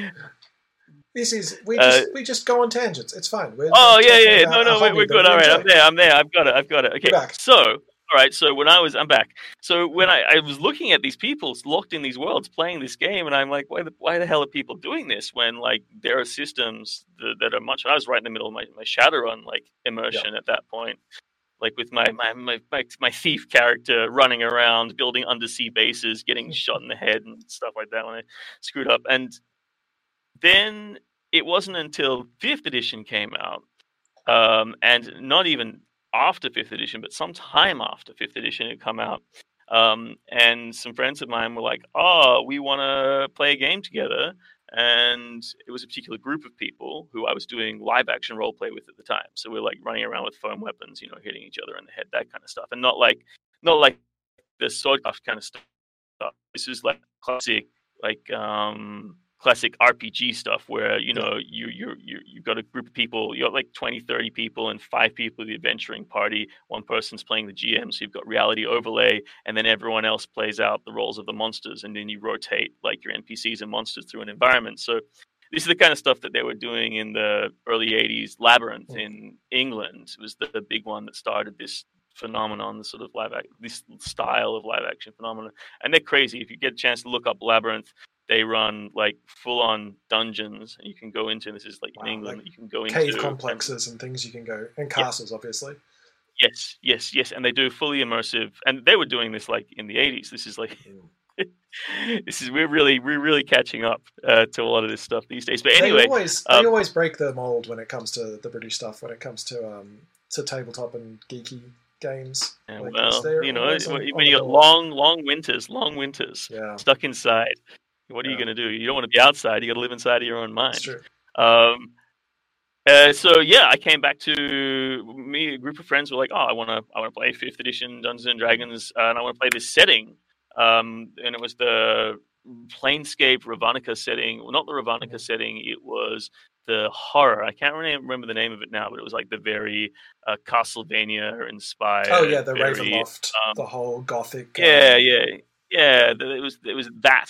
S1: This is we uh, just uh, we just go on tangents. It's fine.
S2: We're, oh yeah, yeah, no, no, we're, we're good. All right, I'm there. I'm there. I've got it. I've got it. Okay. So all right. So when I was, I'm back. So when I, I was looking at these people locked in these worlds playing this game, and I'm like, why the why the hell are people doing this when like there are systems that, that are much. I was right in the middle of my my Shadowrun like immersion yeah. at that point, like with my, my my, my my thief character running around building undersea bases, getting shot in the head and stuff like that when I screwed up. And then it wasn't until fifth edition came out, um, and not even after fifth edition, but some time after fifth edition had come out. Um, and some friends of mine were like, "Oh, we want to play a game together." And it was a particular group of people who I was doing live action role play with at the time. So we are like running around with foam weapons, you know, hitting each other in the head, that kind of stuff, and not like not like the swordcraft kind of stuff. This is like classic, like um, classic RPG stuff where you know you you you you've got a group of people, you got like 20, 30 people, and five people the adventuring party. One person's playing the GM, so you've got reality overlay, and then everyone else plays out the roles of the monsters, and then you rotate like your NPCs and monsters through an environment. So this is the kind of stuff that they were doing in the early 80s. Labyrinth mm. in England was the, the big one that started this phenomenon, the sort of live act, this style of live action phenomenon. And they're crazy. If you get a chance to look up Labyrinth, they run like full on dungeons and you can go into this is like wow, in England like you can go into
S1: cave complexes and, and, things you can go and castles yeah. obviously
S2: Yes, yes, yes, and they do fully immersive, and they were doing this like in the '80s. This is like, mm. (laughs) this is we're really we're really catching up uh, to a lot of this stuff these days. But anyway,
S1: they always um, they always break the mold when it comes to the British stuff. When it comes to um to tabletop and geeky games.
S2: Yeah, like, well, you know, on, when you got long long winters, long winters,
S1: yeah.
S2: stuck inside, what are yeah. you going to do? You don't want to be outside. You got to live inside of your own mind. Um, uh, so yeah, I came back to me. A group of friends were like, "Oh, I want to, I want to play Fifth Edition Dungeons and Dragons, uh, and I want to play this setting." Um, and it was the Planescape Ravnica setting. Well, not the Ravnica mm-hmm. setting. It was the horror. I can't really remember the name of it now, but it was like the very uh, Castlevania inspired.
S1: Oh yeah, the
S2: very,
S1: Ravenloft, um, the whole gothic.
S2: Yeah, um... yeah, yeah. It was it was that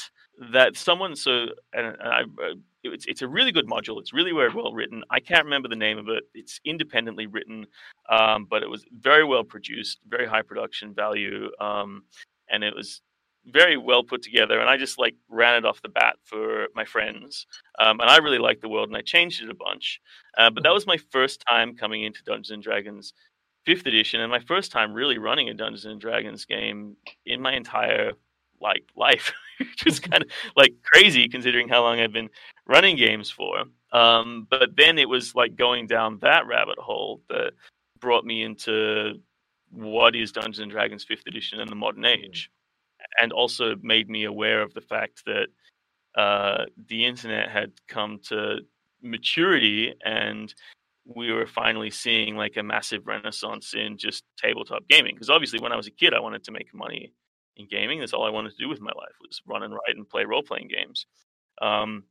S2: that someone so and I uh, it's it's a really good module. It's really very well written. I can't remember the name of it. It's independently written, um, but it was very well produced, very high production value, um, and it was very well put together. And I just like ran it off the bat for my friends, um, and I really liked the world, and I changed it a bunch. Uh, but that mm-hmm. was my first time coming into Dungeons and Dragons fifth edition, and my first time really running a Dungeons and Dragons game in my entire like life. (laughs) (laughs) just kind of like crazy considering how long I've been running games for. Um, but then it was like going down that rabbit hole that brought me into what is Dungeons and Dragons 5th edition in the modern mm. age, and also made me aware of the fact that uh, the internet had come to maturity and we were finally seeing like a massive renaissance in just tabletop gaming. Because obviously, when I was a kid, I wanted to make money in gaming. That's all I wanted to do with my life was run and write and play role playing games. Um,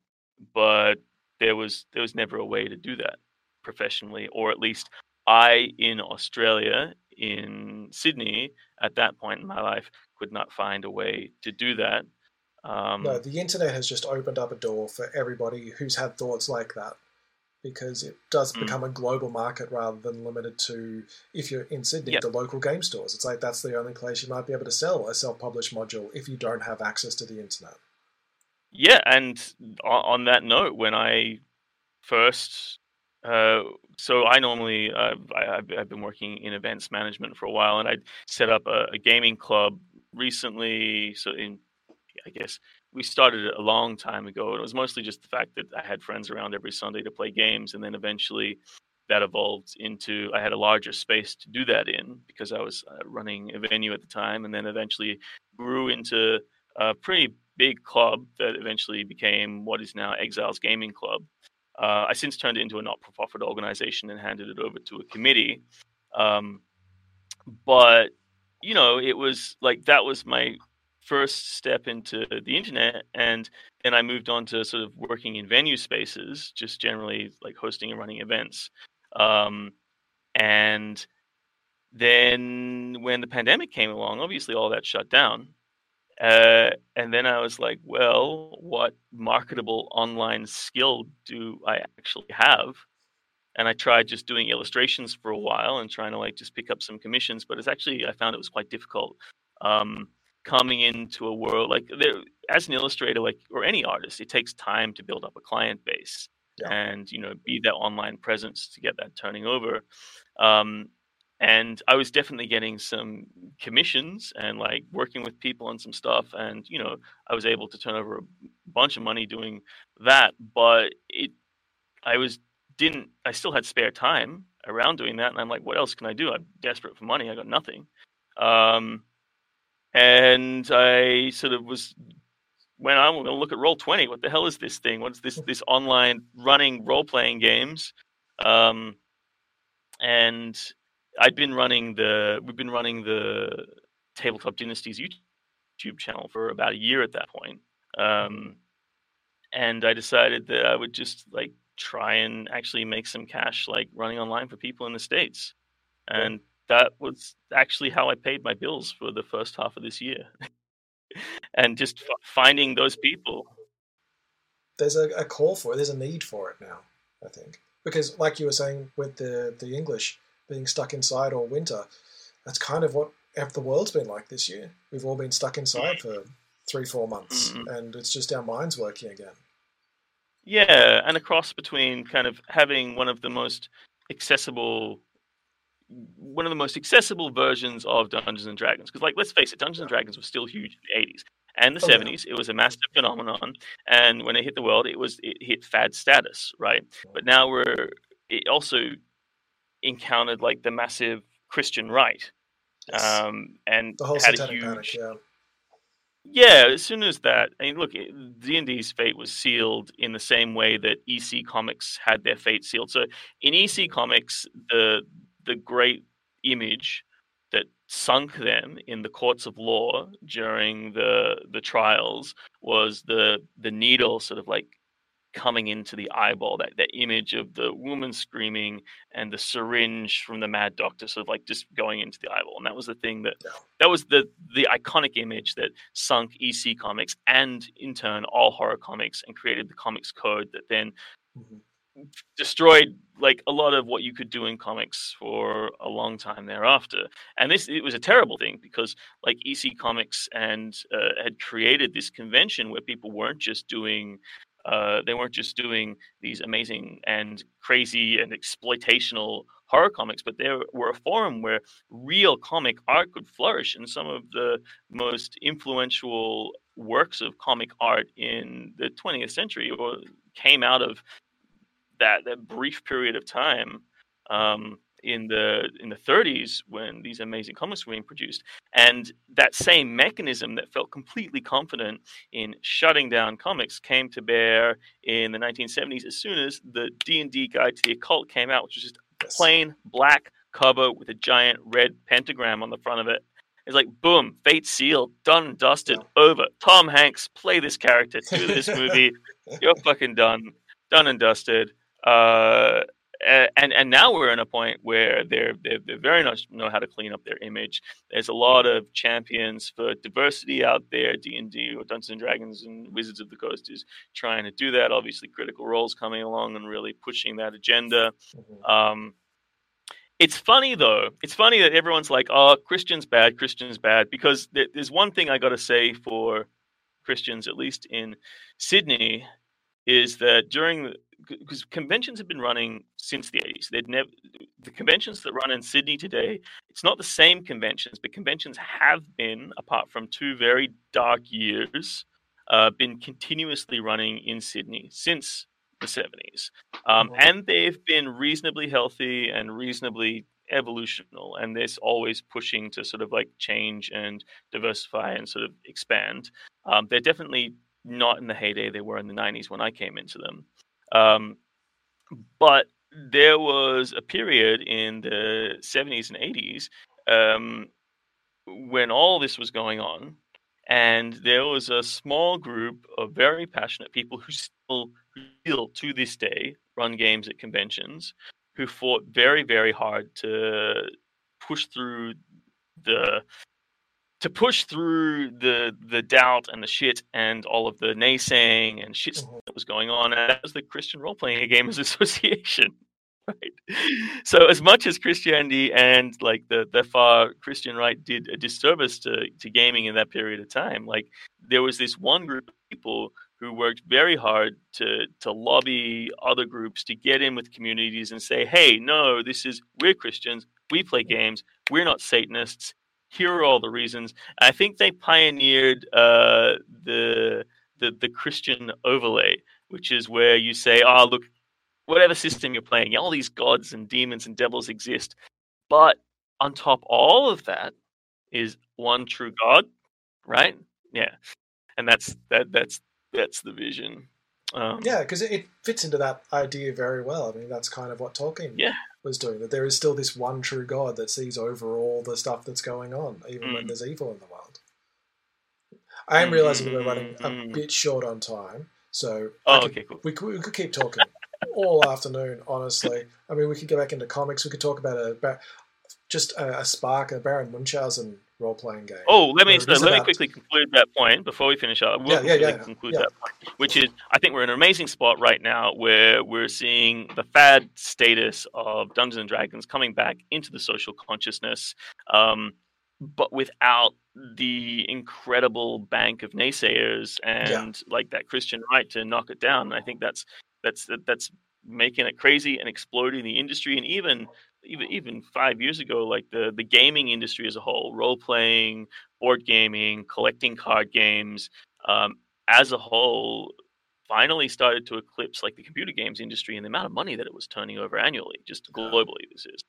S2: but there was there was never a way to do that professionally, or at least I in Australia in Sydney at that point in my life could not find a way to do that. Um,
S1: no, the internet has just opened up a door for everybody who's had thoughts like that because it does mm. become a global market rather than limited to if you're in Sydney, yep. the local game stores. It's like that's the only place you might be able to sell a self-published module if you don't have access to the internet.
S2: Yeah, and on that note, when I first, uh, so I normally uh, I, have been working in events management for a while, and I set up a, a gaming club recently. So in I guess we started it a long time ago. and It was mostly just the fact that I had friends around every Sunday to play games, and then eventually that evolved into I had a larger space to do that in because I was uh, running a venue at the time, and then eventually grew into a pretty big club that eventually became what is now Exiles Gaming Club. Uh, I since turned it into a not-for-profit organization and handed it over to a committee. Um, but you know, it was like that was my first step into the internet and then i moved on to sort of working in venue spaces just generally like hosting and running events. Um, and then when the pandemic came along obviously all that shut down. Uh, and then i was like well what marketable online skill do i actually have? And i tried just doing illustrations for a while and trying to like just pick up some commissions but it's actually i found it was quite difficult. Um, coming into a world like there as an illustrator like or any artist it takes time to build up a client base yeah. and you know be that online presence to get that turning over. Um, and i was definitely getting some commissions and like working with people on some stuff and you know i was able to turn over a bunch of money doing that but it i was didn't i still had spare time around doing that and i'm like what else can i do? I'm desperate for money. I got nothing. Um, and I sort of was when I'm going to look at Roll Twenty. What the hell is this thing? What's this this online running role playing games? Um, and I'd been running the we've been running the Tabletop Dynasties YouTube channel for about a year at that point. Um, and I decided that I would just like try and actually make some cash like running online for people in the states. And that was actually how I paid my bills for the first half of this year. (laughs) and just f- finding those people.
S1: There's a, a call for it. There's a need for it now, I think. Because, like you were saying with the, the English being stuck inside all winter, that's kind of what the world's been like this year. We've all been stuck inside for three, four months, mm-hmm. and it's just our minds working again.
S2: Yeah, and a cross between kind of having one of the most accessible one of the most accessible versions of Dungeons and Dragons. Because, like, let's face it, Dungeons and Dragons was still huge in the '80s and the oh, 70s. Yeah. It was a massive phenomenon, and when it hit the world, it was it hit fad status, right? But now we're it also encountered like the massive Christian right, um, and
S1: the whole had a huge. Panic, yeah.
S2: Yeah, as soon as that, I mean, look, D and D's fate was sealed in the same way that EC Comics had their fate sealed. So in EC Comics, the the great image that sunk them in the courts of law during the the trials was the the needle sort of like coming into the eyeball that that image of the woman screaming and the syringe from the mad doctor sort of like just going into the eyeball. And that was the thing that that was the the iconic image that sunk ec comics and in turn all horror comics and created the comics code that then mm-hmm destroyed like a lot of what you could do in comics for a long time thereafter. And this it was a terrible thing because like EC Comics and uh, had created this convention where people weren't just doing uh, they weren't just doing these amazing and crazy and exploitational horror comics, but there were a forum where real comic art could flourish. And some of the most influential works of comic art in the 20th century came out of that that brief period of time um, in the in the 30s when these amazing comics were being produced, and that same mechanism that felt completely confident in shutting down comics came to bear in the 1970s as soon as the D and D Guide to the Occult came out, which was just a plain black cover with a giant red pentagram on the front of it. It's like boom, fate sealed, done, dusted, yeah. over. Tom Hanks, play this character, do this movie. (laughs) You're fucking done, done and dusted. Uh, and and now we're in a point where they're, they they very much know how to clean up their image. There's a lot of champions for diversity out there. D and D or Dungeons and Dragons and Wizards of the Coast is trying to do that. Obviously, Critical Role's coming along and really pushing that agenda. Mm-hmm. Um, it's funny though. It's funny that everyone's like, "Oh, Christian's bad. Christian's bad," because there's one thing I got to say for Christians, at least in Sydney, is that during because conventions have been running since the 80s. They'd never the conventions that run in Sydney today. It's not the same conventions, but conventions have been, apart from two very dark years, uh, been continuously running in Sydney since the 70s, um, mm-hmm. and they've been reasonably healthy and reasonably evolutional and they're always pushing to sort of like change and diversify and sort of expand um, they're definitely not in the heyday they were in the 90s when i came into them um, but there was a period in the 70s and 80s um, when all this was going on, and there was a small group of very passionate people who still, still to this day run games at conventions, who fought very, very hard to push through the to push through the the doubt and the shit and all of the naysaying and shit mm-hmm. That was going on. And that was the Christian Role Playing Gamers (laughs) Association. Right. So as much as Christianity and like the, the far Christian right did a disservice to, to gaming in that period of time, like there was this one group of people who worked very hard to to lobby other groups to get in with communities and say, hey, no, this is we're Christians, we play games, we're not Satanists, here are all the reasons. I think they pioneered uh, the, the the Christian overlay, which is where you say, "Oh, look, whatever system you're playing, all these gods and demons and devils exist, but on top of all of that is one true God, right? Yeah, and that's that that's that's the vision.
S1: Um, yeah, because it fits into that idea very well. I mean, that's kind of what Tolkien
S2: yeah.
S1: was doing. That there is still this one true God that sees over all the stuff that's going on, even mm. when there's evil in the world. I am mm, realizing mm, we're running a mm. bit short on time, so
S2: oh, could, okay, cool.
S1: we, could, we could keep talking all (laughs) afternoon. Honestly, I mean, we could go back into comics. We could talk about a just a, a spark, a Baron Munchausen role playing game.
S2: Oh, let me so, let me quickly conclude that point before we finish up. We'll yeah, yeah, yeah, conclude yeah. that point, which is I think we're in an amazing spot right now where we're seeing the fad status of Dungeons and Dragons coming back into the social consciousness, um, but without the incredible bank of naysayers and yeah. like that Christian right to knock it down. And I think that's that's that's making it crazy and exploding the industry and even even even five years ago, like the the gaming industry as a whole, role playing, board gaming, collecting card games, um, as a whole, finally started to eclipse like the computer games industry and the amount of money that it was turning over annually, just globally. This is.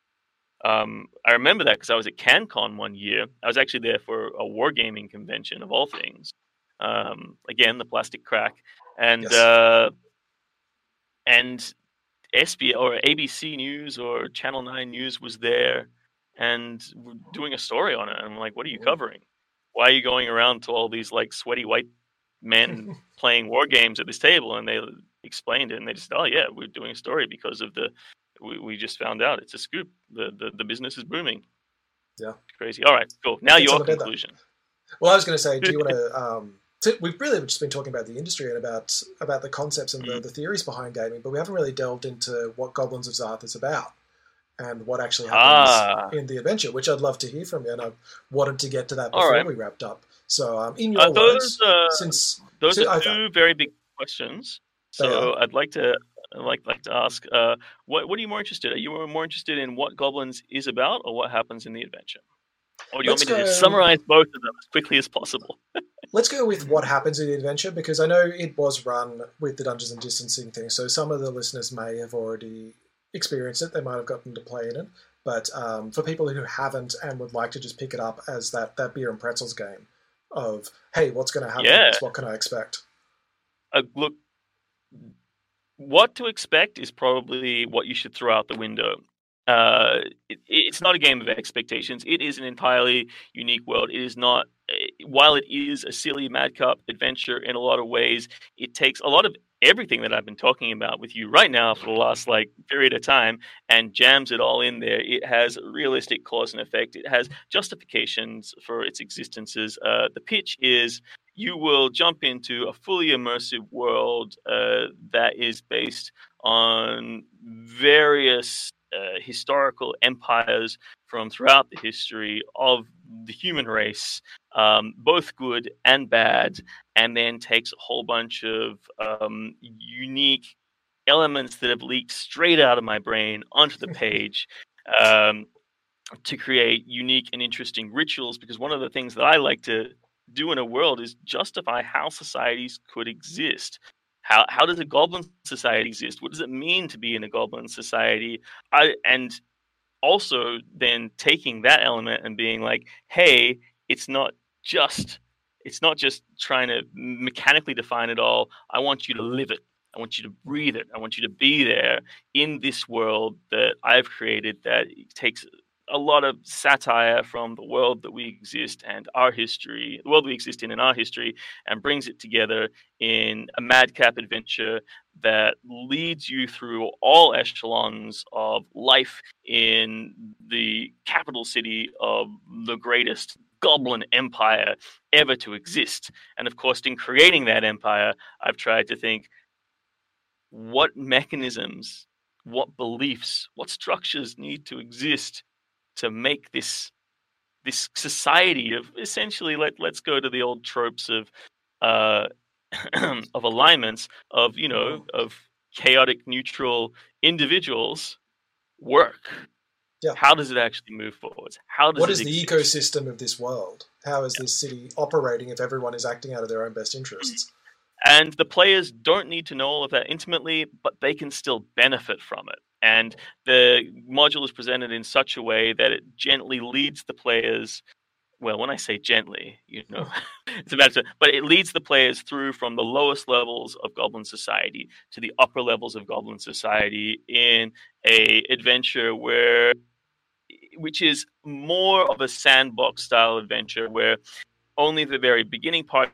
S2: Um, I remember that because I was at CanCon one year. I was actually there for a wargaming convention of all things. Um, again, the plastic crack, and yes. uh, and SB or ABC News or Channel Nine News was there and doing a story on it. And I'm like, what are you covering? Why are you going around to all these like sweaty white men (laughs) playing war games at this table? And they explained it, and they just, oh yeah, we're doing a story because of the. We, we just found out it's a scoop. The, the the business is booming.
S1: Yeah,
S2: crazy. All right, cool. Now your conclusion.
S1: Well, I was going to say, do you want (laughs) to um, so we've really just been talking about the industry and about about the concepts and the, mm. the, theories behind gaming, but we haven't really delved into what Goblins of Zarth is about and what actually happens ah. in the adventure, which I'd love to hear from you. And I wanted to get to that before right. we wrapped up. So, um, in your uh, those, words, uh, since
S2: those so, are two very big questions, so I'd like to like like to ask, uh, what what are you more interested? In? Are you more interested in what Goblins is about, or what happens in the adventure? Or do you Let's want me to summarize both of them as quickly as possible?
S1: Let's go with what happens in the adventure because I know it was run with the Dungeons and Distancing thing, so some of the listeners may have already experienced it. They might have gotten to play in it, but um, for people who haven't and would like to just pick it up as that that beer and pretzels game of hey, what's going to happen? Yeah. What can I expect?
S2: Uh, look, what to expect is probably what you should throw out the window. Uh, it, it's not a game of expectations. It is an entirely unique world. It is not, eh, while it is a silly madcap adventure in a lot of ways, it takes a lot of everything that I've been talking about with you right now for the last like period of time and jams it all in there. It has realistic cause and effect. It has justifications for its existences. Uh, the pitch is you will jump into a fully immersive world uh, that is based on various uh, historical empires from throughout the history of the human race, um, both good and bad, and then takes a whole bunch of um, unique elements that have leaked straight out of my brain onto the (laughs) page. Um, to create unique and interesting rituals, because one of the things that I like to do in a world is justify how societies could mm-hmm. exist. How how does a goblin society exist? What does it mean to be in a goblin society? I, and also then taking that element and being like, hey, it's not just it's not just trying to mechanically define it all. I want you to live it. I want you to breathe it. I want you to be there in this world that I've created that takes a lot of satire from the world that we exist and our history, the world we exist in and our history, and brings it together in a madcap adventure that leads you through all echelons of life in the capital city of the greatest goblin empire ever to exist. And of course, in creating that empire, I've tried to think what mechanisms, what beliefs, what structures need to exist to make this this society of essentially let let's go to the old tropes of uh, (clears throat) of alignments of you know mm-hmm. of chaotic neutral individuals work. Yeah. How does it actually move forward? How does
S1: what is the ecosystem of this world? How is yeah. this city operating if everyone is acting out of their own best interests?
S2: And the players don't need to know all of that intimately, but they can still benefit from it. And the module is presented in such a way that it gently leads the players. Well, when I say gently, you know, mm. (laughs) it's about to, but it leads the players through from the lowest levels of Goblin Society to the upper levels of Goblin Society in a adventure where, which is more of a sandbox style adventure where only the very beginning part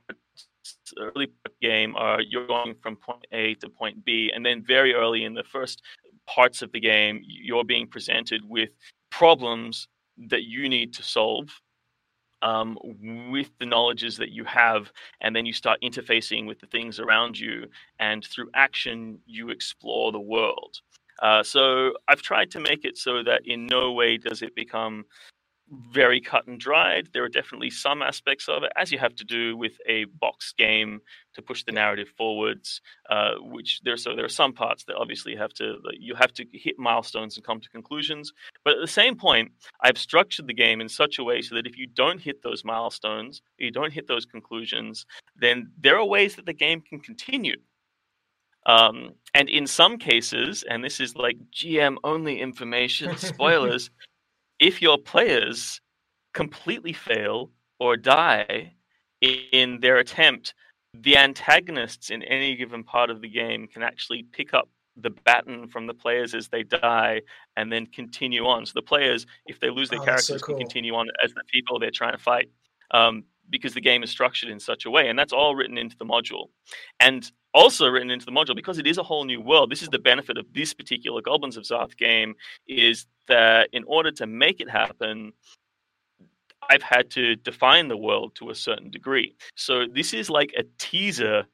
S2: early game are you're going from point A to point B, and then very early in the first parts of the game, you're being presented with problems that you need to solve um, with the knowledges that you have, and then you start interfacing with the things around you, and through action, you explore the world. Uh, so I've tried to make it so that in no way does it become very cut and dried. There are definitely some aspects of it, as you have to do with a box game to push the narrative forwards. Uh, which there, so there are some parts that obviously have to you have to hit milestones and come to conclusions. But at the same point, I've structured the game in such a way so that if you don't hit those milestones, you don't hit those conclusions, then there are ways that the game can continue. Um, and in some cases, and this is like GM only information, (laughs) spoilers, if your players completely fail or die in their attempt, the antagonists in any given part of the game can actually pick up the baton from the players as they die and then continue on. So the players, if they lose their oh, characters, so cool. can continue on as the people they're trying to fight. Um, because the game is structured in such a way, and that's all written into the module. And also written into the module because it is a whole new world. This is the benefit of this particular Goblins of Xath game is that in order to make it happen, I've had to define the world to a certain degree. So this is like a teaser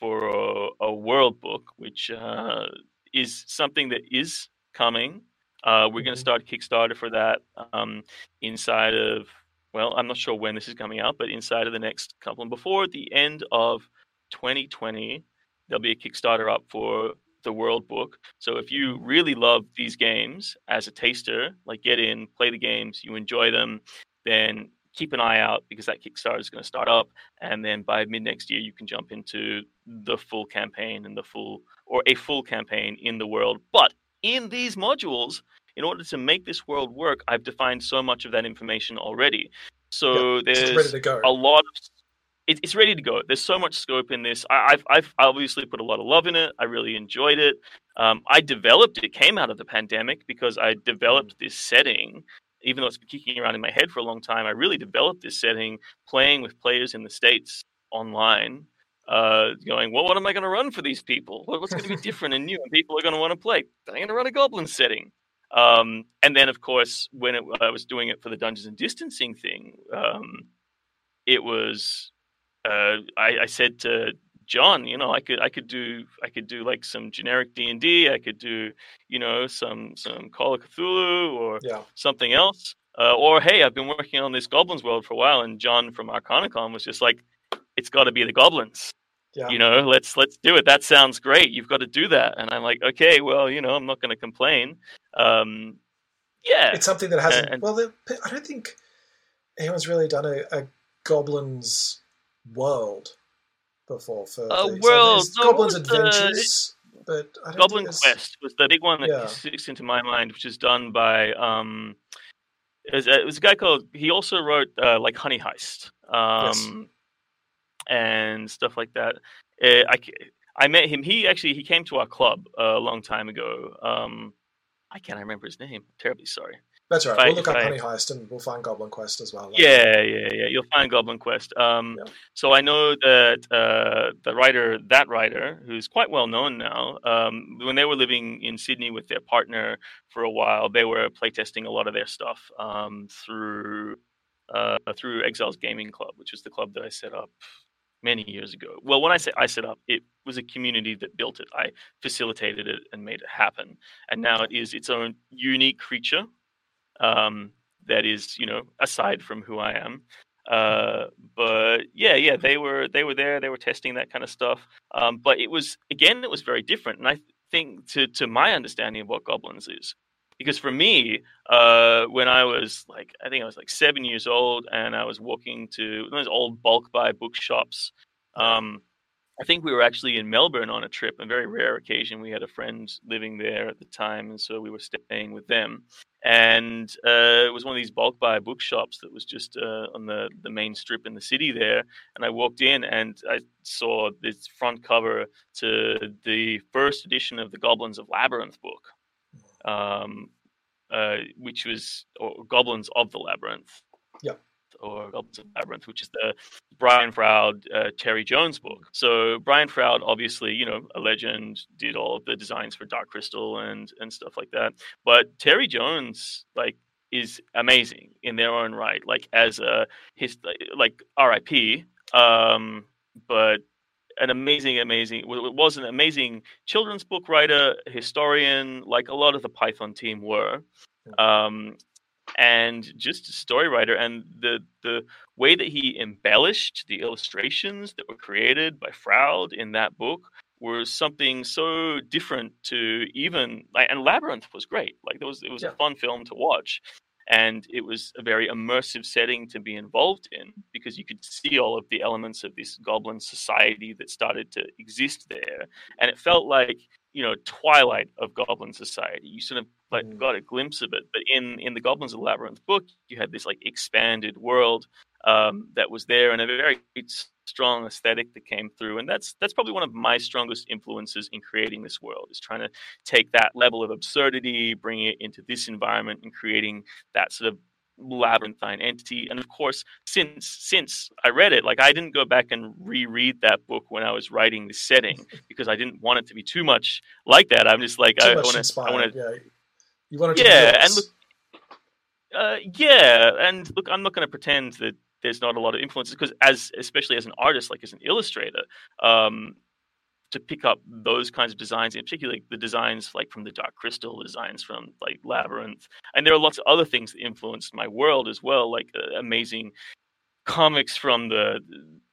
S2: for a, a world book, which uh, is something that is coming. Uh, we're going to mm-hmm. start Kickstarter for that um, inside of well, I'm not sure when this is coming out, but inside of the next couple and before the end of 2020, there'll be a Kickstarter up for the World Book. So if you really love these games as a taster, like get in, play the games, you enjoy them, then keep an eye out because that Kickstarter is going to start up, and then by mid next year you can jump into the full campaign and the full or a full campaign in the world. But in these modules, in order to make this world work, I've defined so much of that information already. So yep, there's a lot of it, it's ready to go. There's so much scope in this. I, have I've obviously put a lot of love in it. I really enjoyed it. Um, I developed it. Came out of the pandemic because I developed this setting. Even though it's been kicking around in my head for a long time, I really developed this setting playing with players in the states online. Uh, going, well, what am I going to run for these people? What's going to be (laughs) different and new? And people are going to want to play. I'm going to run a goblin setting. Um, and then, of course, when it, I was doing it for the Dungeons and Distancing thing, um, it was uh, I, I, said to John, you know, I could I could do I could do like some generic D and D. I could do you know some some Call of Cthulhu or yeah. something else. Uh, or hey, I've been working on this Goblins world for a while, and John from Arcanicon was just like, it's got to be the Goblins. Yeah. You know, let's let's do it. That sounds great. You've got to do that. And I'm like, okay, well, you know, I'm not going to complain. Um, yeah,
S1: it's something that hasn't. And, well, I don't think anyone's really done a, a goblins world before for
S2: a world
S1: so goblins adventures. The, but
S2: Goblin Quest was the big one that yeah. sticks into my mind, which is done by um, it was, it was a guy called. He also wrote uh, like Honey Heist. Um, yes and stuff like that. Uh, I, I met him. He actually he came to our club a long time ago. Um, I can't remember his name. terribly sorry.
S1: That's right. If we'll look up I, Honey Heist and we'll find Goblin Quest as well.
S2: Yeah, yeah, yeah. You'll find Goblin Quest. Um, yeah. So I know that uh, the writer, that writer, who's quite well known now, um, when they were living in Sydney with their partner for a while, they were playtesting a lot of their stuff um, through uh, through Exiles Gaming Club, which was the club that I set up many years ago. Well, when I say I set up, it was a community that built it. I facilitated it and made it happen. And now it is its own unique creature um, that is, you know, aside from who I am. Uh, but yeah, yeah, they were they were there. They were testing that kind of stuff. Um, but it was again, it was very different. And I think to to my understanding of what goblins is, because for me, uh, when I was like, I think I was like seven years old, and I was walking to one of those old bulk buy bookshops. Um, I think we were actually in Melbourne on a trip, a very rare occasion. We had a friend living there at the time, and so we were staying with them. And uh, it was one of these bulk buy bookshops that was just uh, on the, the main strip in the city there. And I walked in and I saw this front cover to the first edition of the Goblins of Labyrinth book um, uh, which was Goblins of the Labyrinth.
S1: Yeah.
S2: Or Goblins of Labyrinth, which is the Brian Froud, uh, Terry Jones book. So Brian Froud, obviously, you know, a legend, did all of the designs for Dark Crystal and and stuff like that. But Terry Jones, like, is amazing in their own right. Like as a his like R.I.P. Um, but an amazing, amazing, it was an amazing children's book writer, historian, like a lot of the Python team were. Um, and just a story writer and the the way that he embellished the illustrations that were created by Froud in that book was something so different to even like and Labyrinth was great. Like there was it was yeah. a fun film to watch and it was a very immersive setting to be involved in because you could see all of the elements of this goblin society that started to exist there. And it felt like you know twilight of goblin society. You sort of like mm. got a glimpse of it. But in in the goblins of the labyrinth book you had this like expanded world um, that was there and a very strong aesthetic that came through and that's that's probably one of my strongest influences in creating this world is trying to take that level of absurdity bringing it into this environment and creating that sort of labyrinthine entity. And of course since since i read it like i didn't go back and reread that book when i was writing the setting (laughs) because i didn't want it to be too much like that. I'm just like
S1: too
S2: i
S1: want to i want to yeah. You want
S2: to yeah and look uh, yeah and look i'm not going to pretend that there's not a lot of influences because as especially as an artist like as an illustrator um, to pick up those kinds of designs in particular the designs like from the dark crystal designs from like labyrinth and there are lots of other things that influenced my world as well like uh, amazing comics from the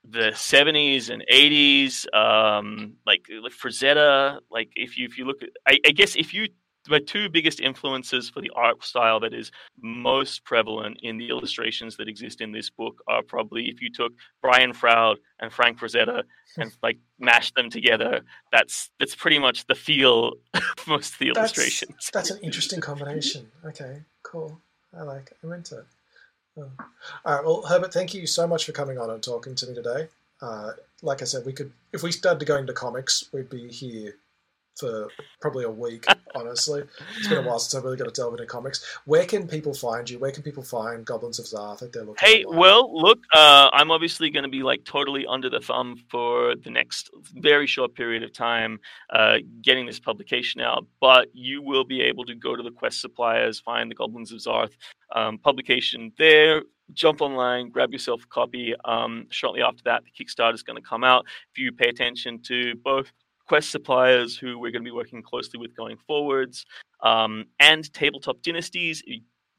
S2: the 70s and 80s um like like Frazetta like if you if you look at I, I guess if you my two biggest influences for the art style that is most prevalent in the illustrations that exist in this book are probably if you took Brian Froud and Frank Frazetta and (laughs) like mashed them together, that's that's pretty much the feel (laughs) of most of the
S1: that's,
S2: illustrations.
S1: That's an interesting combination. Okay, cool. I like it. I'm into it. Oh. All right, well, Herbert, thank you so much for coming on and talking to me today. Uh, like I said, we could, if we started going to comics, we'd be here for probably a week, honestly. It's been a while since I've really got to delve into comics. Where can people find you? Where can people find Goblins of Zarth if they're looking?
S2: Hey, well, look, uh, I'm obviously going to be like totally under the thumb for the next very short period of time uh, getting this publication out, but you will be able to go to the Quest suppliers, find the Goblins of Zarth um, publication there, jump online, grab yourself a copy. Um, shortly after that, the Kickstarter is going to come out. If you pay attention to both Quest suppliers who we're going to be working closely with going forwards, um, and tabletop dynasties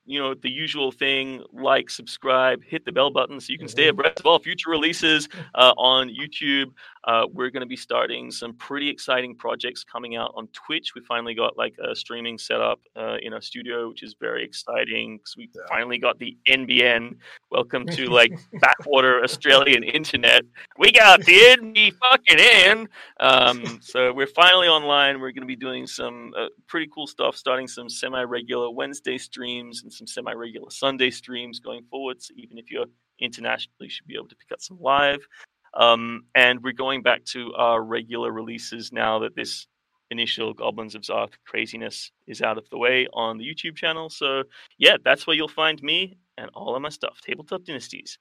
S2: you know the usual thing like subscribe hit the bell button so you can stay mm-hmm. abreast of all future releases uh, on youtube. Uh, we're going to be starting some pretty exciting projects coming out on twitch. We finally got like a streaming setup uh, in our studio which is very exciting because we finally got the nbn welcome to like (laughs) backwater australian internet. We got the nb fucking in. Um, so we're finally online. We're going to be doing some uh, pretty cool stuff starting some semi-regular wednesday streams and some semi regular Sunday streams going forward. So even if you're internationally, you should be able to pick up some live. Um, and we're going back to our regular releases now that this initial Goblins of Zarth craziness is out of the way on the YouTube channel. So yeah, that's where you'll find me and all of my stuff. Tabletop Dynasties.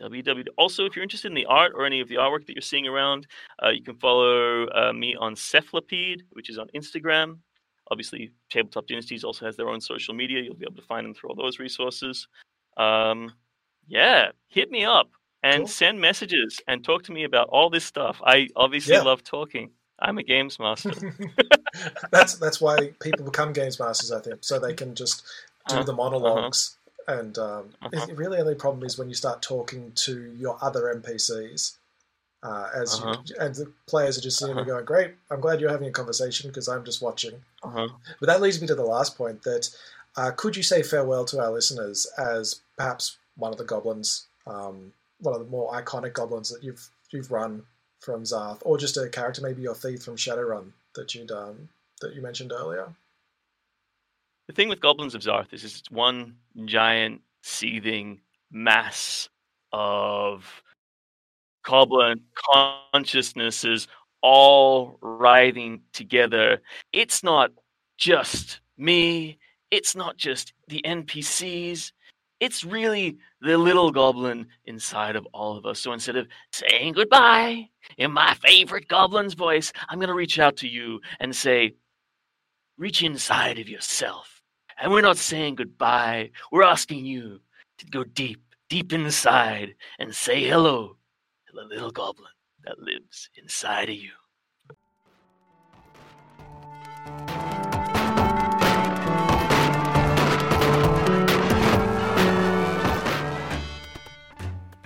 S2: www. Also, if you're interested in the art or any of the artwork that you're seeing around, uh, you can follow uh, me on Cephalopede, which is on Instagram. Obviously, Tabletop Dynasties also has their own social media. You'll be able to find them through all those resources. Um, yeah, hit me up and cool. send messages and talk to me about all this stuff. I obviously yeah. love talking. I'm a games master. (laughs)
S1: that's that's why people become games masters, I think, so they can just do uh, the monologs uh-huh. And um, uh-huh. really, only problem is when you start talking to your other NPCs uh, as uh-huh. you, and the players are just sitting uh-huh. there going, "Great, I'm glad you're having a conversation because I'm just watching." Uh-huh. But that leads me to the last point: that uh, could you say farewell to our listeners as perhaps one of the goblins, um, one of the more iconic goblins that you've you've run from Zarth, or just a character, maybe your thief from Shadowrun that you'd um, that you mentioned earlier.
S2: The thing with Goblins of Zarth is it's one giant seething mass of goblin consciousnesses all writhing together. It's not just me, it's not just the NPCs, it's really the little goblin inside of all of us. So instead of saying goodbye in my favorite goblin's voice, I'm going to reach out to you and say, reach inside of yourself. And we're not saying goodbye, we're asking you to go deep, deep inside and say hello the little goblin that lives inside of you.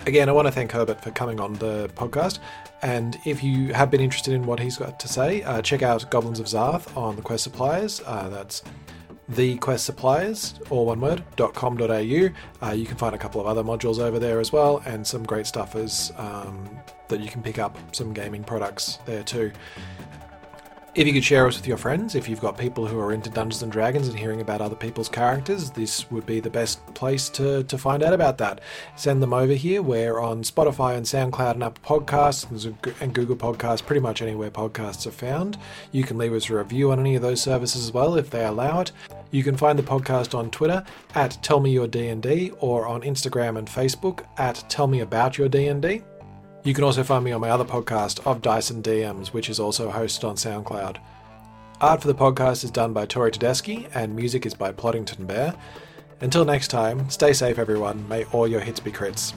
S1: Again, I want to thank Herbert for coming on the podcast. And if you have been interested in what he's got to say, uh, check out Goblins of Zarth on the Quest Suppliers. Uh, that's the Quest Suppliers, all one word, .com.au. Uh, you can find a couple of other modules over there as well, and some great stuff as um, that you can pick up some gaming products there too. If you could share us with your friends, if you've got people who are into Dungeons and Dragons and hearing about other people's characters, this would be the best place to, to find out about that. Send them over here. We're on Spotify and SoundCloud and Apple Podcasts and Google Podcasts, pretty much anywhere podcasts are found. You can leave us a review on any of those services as well if they allow it. You can find the podcast on Twitter at Tell Me Your D&D or on Instagram and Facebook at Tell Me About Your D&D. You can also find me on my other podcast, Of Dice and DMs, which is also hosted on SoundCloud. Art for the podcast is done by Tori Tedeschi, and music is by Ploddington Bear. Until next time, stay safe, everyone. May all your hits be crits.